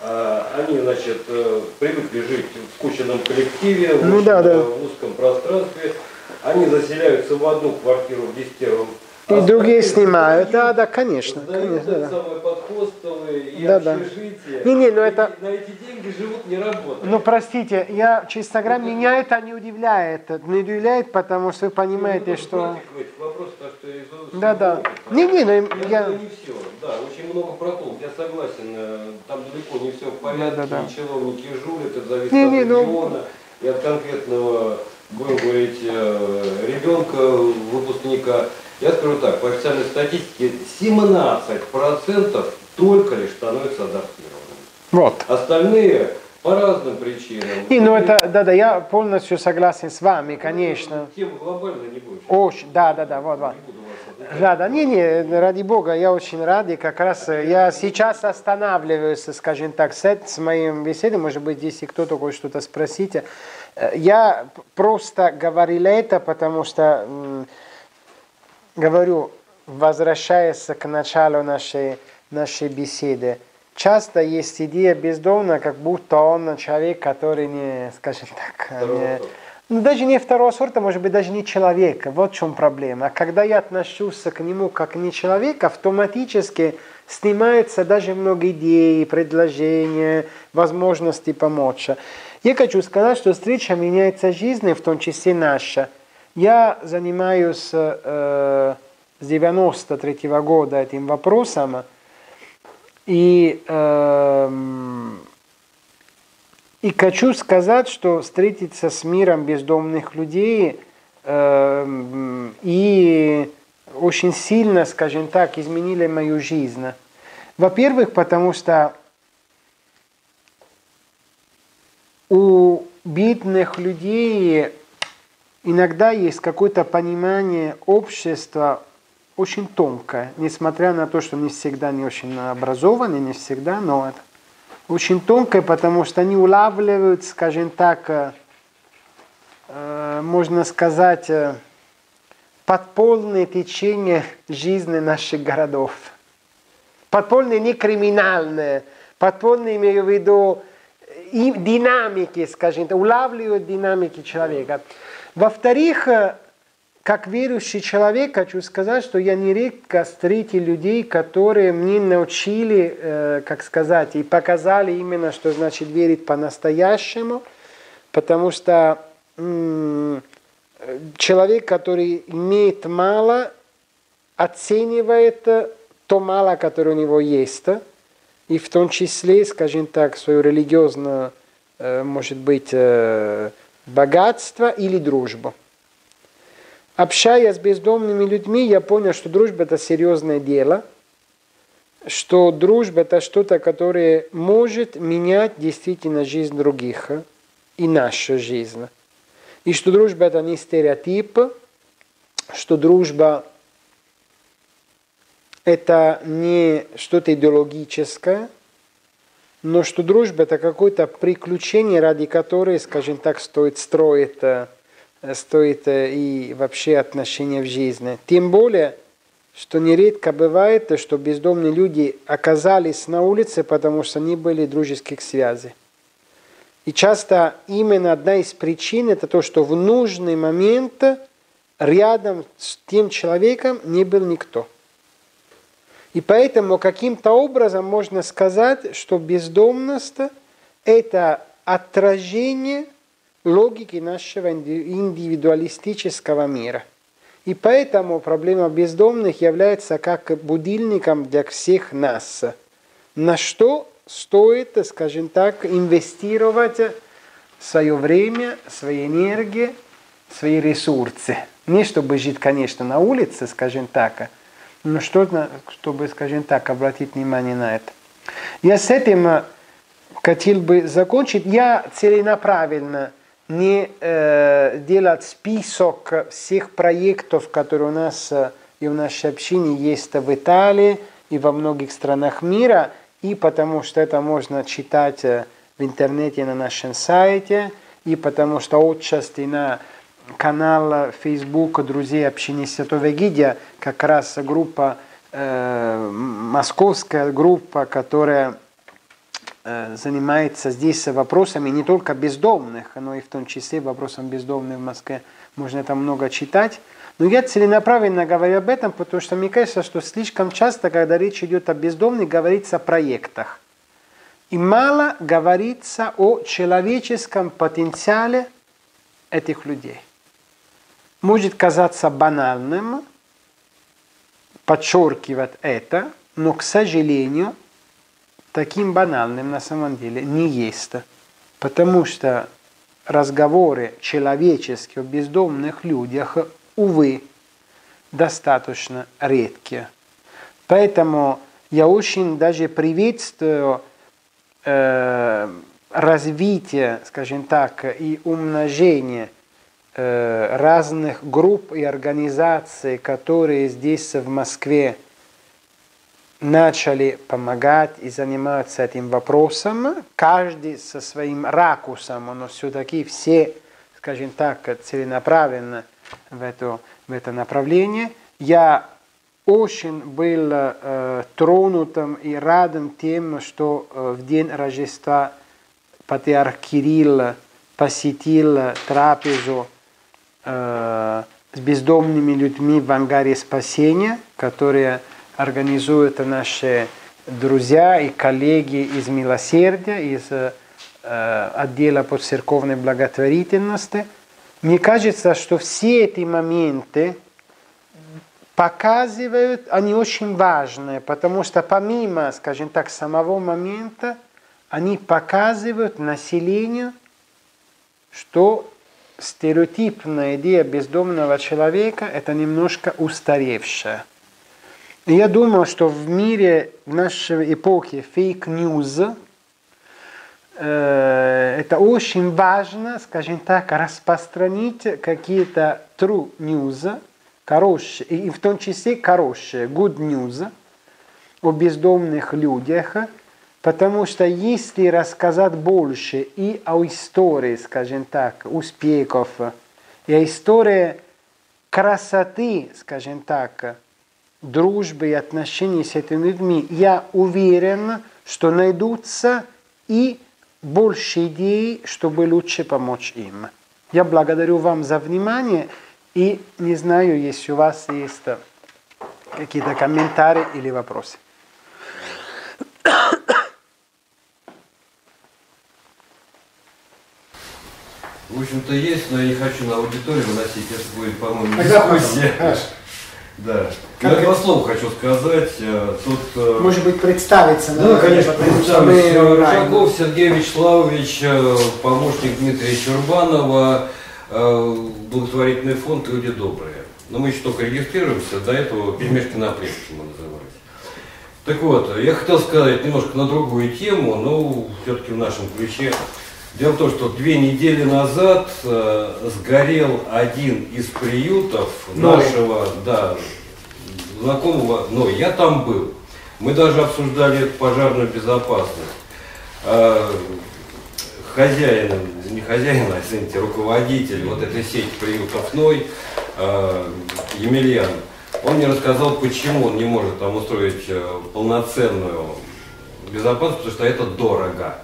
А, Они, значит, э, привыкли жить в скученном коллективе, в, Ну общем, да, да. в узком пространстве. Они заселяются в одну квартиру в десятером. И другие снимают. Да, да, конечно. Сдают конечно да. самое подхостовые и Да, да. общежитие. Не-не, но И это- На эти деньги живут не работая. Ну, простите, я, честно говоря, меня это не удивляет. Не удивляет, потому что вы понимаете, что... Вопрос, так что из Да, да. опыта. Не-не, но Я, я... не все. Да, очень много проколов. Я согласен, э, там далеко не все в порядке. Да, да, да. Чиновники жулят, это зависит Не, от не, ну- региона и от конкретного, будем говорить, э, ребенка, выпускника. Я скажу так, по официальной статистике 17% только лишь становятся адаптированными. Вот. Остальные по разным причинам. Не, ну это, да-да, я полностью согласен с вами, конечно. Тема глобальная не будет. Очень, да-да-да, вот, вот. Да, да, не, не, ради бога, я очень рад, и как раз э, я сейчас останавливаюсь, скажем так, с, с моим беседой, может быть, если кто-то хочет что-то спросить. Э, Я просто говорил это, потому что, говорю, возвращаясь к началу нашей, нашей беседы, часто есть идея бездомного, как будто он человек, который не, скажем так, Второго не, сорта. ну, даже не второго сорта, может быть, даже не человека. Вот в чем проблема. Когда я отношусь к нему как не человек, автоматически снимаются даже много идей, предложений, возможностей помочь. Я хочу сказать, что встреча меняется жизнь, в том числе наша. Я занимаюсь э, с 93 года этим вопросом, и эм, и хочу сказать, что встретиться с миром бездомных людей эм, и очень сильно, скажем так, изменили мою жизнь. Во-первых, потому что у бедных людей иногда есть какое-то понимание общества очень тонкое, несмотря на то, что не всегда не очень образованы, не всегда, но это очень тонкое, потому что они улавливают, скажем так, э, э, можно сказать, э, подпольное течение жизни наших городов. Подпольное не криминальное, подпольное имею в виду и динамики, скажем так, улавливают динамики человека. Во-вторых, э, как верующий человек хочу сказать, что я нередко встретил людей, которые мне научили, э, как сказать, и показали именно, что значит верить по-настоящему, потому что человек, который имеет мало, оценивает то мало, которое у него есть, и в том числе, скажем так, свое религиозное, э, может быть, э, богатство или дружбу. Общаясь с бездомными людьми, я понял, что дружба – это серьезное дело, что дружба – это что-то, которое может менять действительно жизнь других и нашу жизнь. И что дружба – это не стереотип, что дружба это не что-то идеологическое, но что дружба это какое-то приключение, ради которой, скажем так, стоит строить, э, стоит э, и вообще отношения в жизни. Тем более, что нередко бывает, что бездомные люди оказались на улице, потому что не были дружеских связей. И часто именно одна из причин это то, что в нужный момент рядом с тем человеком не был никто. И поэтому каким-то образом можно сказать, что бездомность – это отражение логики нашего индивидуалистического мира. И поэтому проблема бездомных является как будильником для всех нас. На что стоит, скажем так, инвестировать свое время, свои энергии, свои ресурсы. Не чтобы жить, конечно, на улице, скажем так, ну что, чтобы, скажем так, обратить внимание на это. Я с этим э, хотел бы закончить. Я целенаправленно не э, делать список всех проектов, которые у нас э, и в нашей общине есть в Италии и во многих странах мира, и потому что это можно читать э, в интернете на нашем сайте, и потому что отчасти на канал Facebook «Друзей общины Святого Гидия», как раз группа, э, московская группа, которая э, занимается здесь вопросами не только бездомных, но и в том числе вопросом бездомных в Москве. Можно это много читать. Но я целенаправленно говорю об этом, потому что мне кажется, что слишком часто, когда речь идет о бездомных, говорится о проектах. И мало говорится о человеческом потенциале этих людей может казаться банальным, подчеркивать это, но, к сожалению, таким банальным на самом деле не есть. Потому что разговоры человеческие о бездомных людях, увы, достаточно редкие. Поэтому я очень даже приветствую э, развитие, скажем так, и умножение разных групп и организаций, которые здесь в Москве начали помогать и заниматься этим вопросом, каждый со своим ракурсом, но все-таки все, скажем так, целенаправленно в это, в это направление. Я очень был э, тронутым и радым тем, что э, в день Рождества патриарх Кирилл посетил трапезу с бездомными людьми в ангаре спасения, которые организуют наши друзья и коллеги из милосердия, из э, отдела по церковной благотворительности. Мне кажется, что все эти моменты показывают, они очень важные, потому что помимо, скажем так, самого момента, они показывают населению, что стереотипная идея бездомного человека – это немножко устаревшая. Я думаю, что в мире, в нашей эпохе фейк-ньюз, э, это очень важно, скажем так, распространить какие-то true news, хорошие, и в том числе хорошие, good news о бездомных людях – Потому что если рассказать больше и о истории, скажем так, успехов, и о истории красоты, скажем так, дружбы и отношений с этими людьми, я уверен, что найдутся и больше идей, чтобы лучше помочь им. Я благодарю вам за внимание и не знаю, если у вас есть какие-то комментарии или вопросы. В общем-то есть, но я не хочу на аудиторию выносить, это будет, по-моему, дискуссия. Да. Как Я это? два слова хочу сказать. Э, Тут э, Может быть, представиться? Да, наверное, конечно, представлюсь. Э. Рычагов Сергей Вячеславович, помощник Дмитрия Чурбанова, благотворительный фонд «Люди добрые». Но мы еще только регистрируемся, до этого «Пельмешки на плеске» мы назывались. Так вот, я хотел сказать немножко на другую тему, но все-таки в нашем ключе. Дело в том, что две недели назад э, сгорел один из приютов нашего, да, знакомого, но я там был. Мы даже обсуждали пожарную безопасность. Э, Хозяин, не хозяин, а, извините, руководитель вот этой сети приютов Ной, э, Емельян, он мне рассказал, почему он не может там устроить э, полноценную безопасность, потому что это дорого.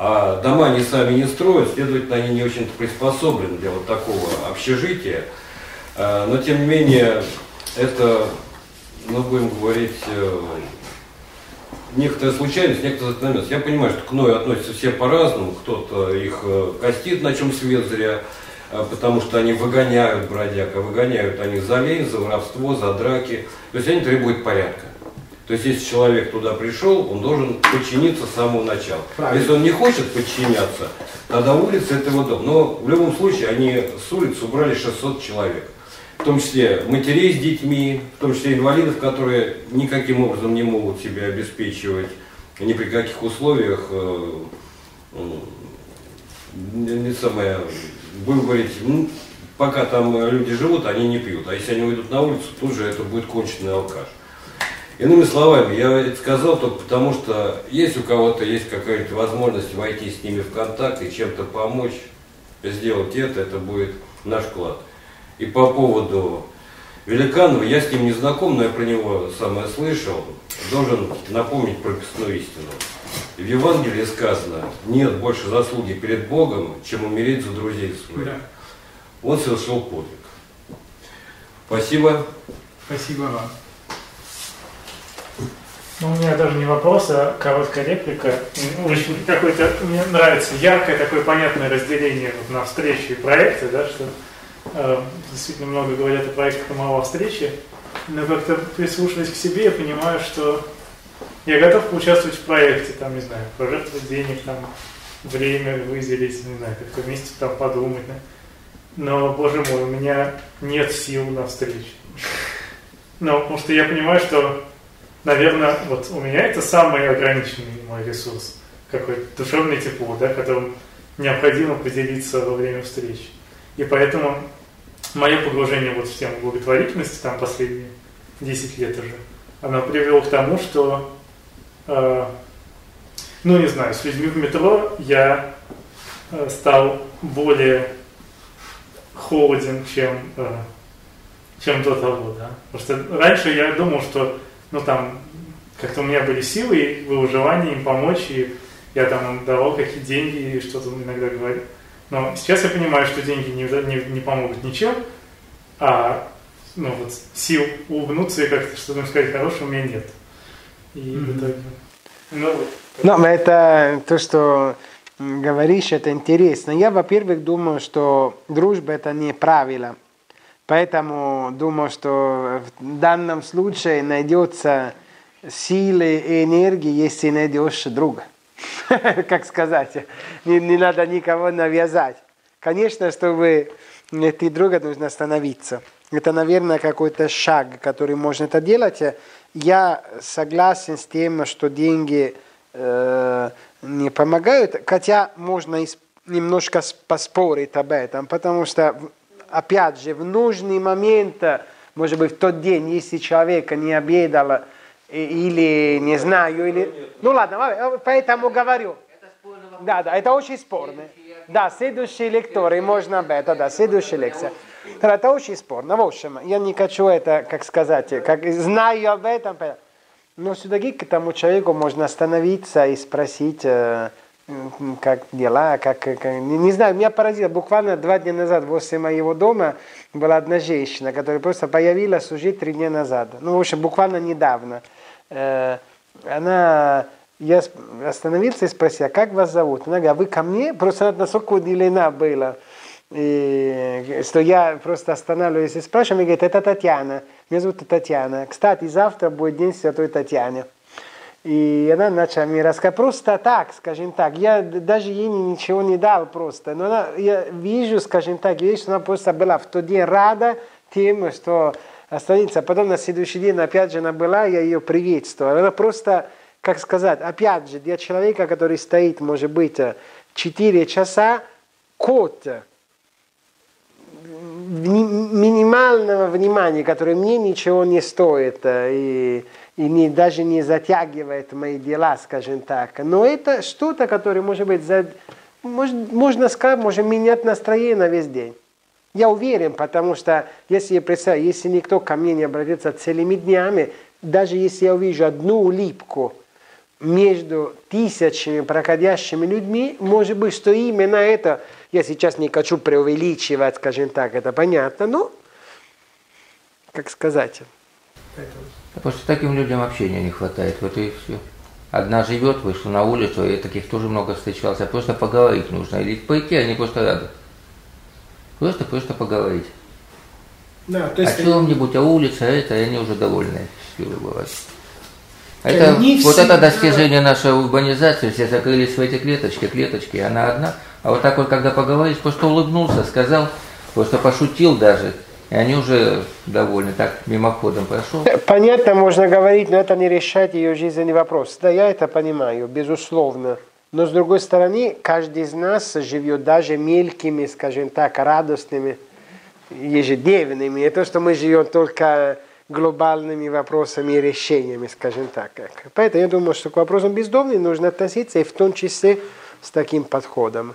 А дома они сами не строят, следовательно, они не очень приспособлены для вот такого общежития. Э, Но, тем не менее, это, ну, будем говорить, э, некоторая случайность, некоторая закономерность. Я понимаю, что к Ною относятся все по-разному. Кто-то их э, костит, на чем свет зря, э, потому что они выгоняют бродяг, а выгоняют они за лень, за воровство, за драки. То есть они требуют порядка. То есть если человек туда пришел, он должен подчиниться с самого начала. Правильно. Если он не хочет подчиняться, тогда улица это его дом. Но в любом случае они с улицы убрали 600 человек. В том числе матерей с детьми, в том числе инвалидов, которые никаким образом не могут себя обеспечивать ни при каких условиях. э, не, самое, будем говорить, ну, пока там люди живут, они не пьют. А если они выйдут на улицу, тут же это будет конченый алкаш. Иными словами, я это сказал только потому, что если у кого-то есть какая-то возможность войти с ними в контакт и чем-то помочь, сделать это, это будет наш вклад. И по поводу Великанова, я с ним не знаком, но я про него самое слышал, должен напомнить прописную истину. В Евангелии сказано, нет больше заслуги перед Богом, чем умереть за друзей своих. Да. Он совершил подвиг. Спасибо. Спасибо вам. Ну, у меня даже не вопрос, а короткая реплика. Очень какое-то, мне нравится яркое такое понятное разделение вот на встречи и проекты, да, что э, действительно много говорят о проектах и мало о встрече. Но как-то прислушиваясь к себе, я понимаю, что я готов поучаствовать в проекте, там, не знаю, пожертвовать денег, там, время выделить, не знаю, как-то вместе там подумать. да. Но, боже мой, у меня нет сил на встречу. Ну, потому что я понимаю, что, наверное, вот у меня это самый ограниченный мой ресурс, какой-то душевное тепло, да, которым необходимо поделиться во время встречи. И поэтому мое погружение вот в тему благотворительности, там последние 10 лет уже, оно привело к тому, что, э, ну не знаю, с людьми в метро я э, стал более холоден, чем, э, чем до того, да. Потому что раньше я думал, что, ну там, как-то у меня были силы и выживание им помочь, и я там им давал какие деньги и что-то иногда говорил. Но сейчас я понимаю, что деньги не, не, не помогут ничем, а ну, вот, сил улыбнуться и как-то что-то им сказать хорошее у меня нет. И в итоге... Ну, вот. Ну, это то, что говоришь, это интересно. Я, во-первых, думаю, что дружба это не правило. Поэтому думаю, что в данном случае найдется силы и энергии, если найдешь друга. Как сказать, не, не надо никого навязать. Конечно, чтобы найти друга, нужно остановиться. Это, наверное, какой-то шаг, который можно это делать. Я согласен с тем, что деньги э, не помогают, хотя можно немножко поспорить об этом, потому что, опять же, в нужный момент, э, может быть, в тот день, если человек не обедал э, или, не знаю, или... Ну ладно, ладно, поэтому говорю. Да, да, это очень спорно. Да, следующие лекторы, можно об этом, да, следующая лекция. Это очень спорно. В общем, я не хочу это, как сказать, как знаю об этом, но все-таки к тому человеку можно остановиться и спросить, э, как дела, как, как не, не знаю, меня поразило, буквально два дня назад возле моего дома была одна женщина, которая просто появилась уже три дня назад, ну, в общем, буквально недавно. Э, она, я остановился и спросил, а как вас зовут? Она говорит, а вы ко мне? Просто она настолько удивлена была, и, что я просто останавливаюсь и спрашиваю, и говорит, это Татьяна, меня зовут Татьяна. Кстати, завтра будет день Святой Татьяны. И она начала мне рассказывать просто так, скажем так. Я даже ей ничего не дал просто. Но она, я вижу, скажем так, вижу, что она просто была в тот день рада тем, что останется. Потом на следующий день опять же она была, я ее приветствовал. Она просто, как сказать, опять же, для человека, который стоит, может быть, 4 часа, кот минимального внимания, которое мне ничего не стоит, и и не, даже не затягивает мои дела, скажем так. Но это что-то, которое, может быть, за, может, можно сказать, может менять настроение на весь день. Я уверен, потому что если я представляю, если никто ко мне не обратится целыми днями, даже если я увижу одну улипку между тысячами проходящими людьми, может быть, что именно это, я сейчас не хочу преувеличивать, скажем так, это понятно, но, как сказать, Потому что таким людям общения не хватает, вот и все. Одна живет, вышла на улицу, и таких тоже много встречался. Просто поговорить нужно. Или пойти, они просто рады. Просто-просто поговорить. Да, то есть о чем-нибудь, о улице, а это, и они уже довольны, счастливы бывают. Это, вот всегда... это достижение нашей урбанизации, все закрылись в эти клеточки, клеточки, она одна. А вот так вот, когда поговоришь, просто улыбнулся, сказал, просто пошутил даже, и они уже довольны, так мимоходом прошел. Понятно, можно говорить, но это не решает ее жизненный вопрос. Да, я это понимаю, безусловно. Но с другой стороны, каждый из нас живет даже мелкими, скажем так, радостными, ежедневными. Не то, что мы живем только глобальными вопросами и решениями, скажем так. Поэтому я думаю, что к вопросам бездомных нужно относиться и в том числе с таким подходом.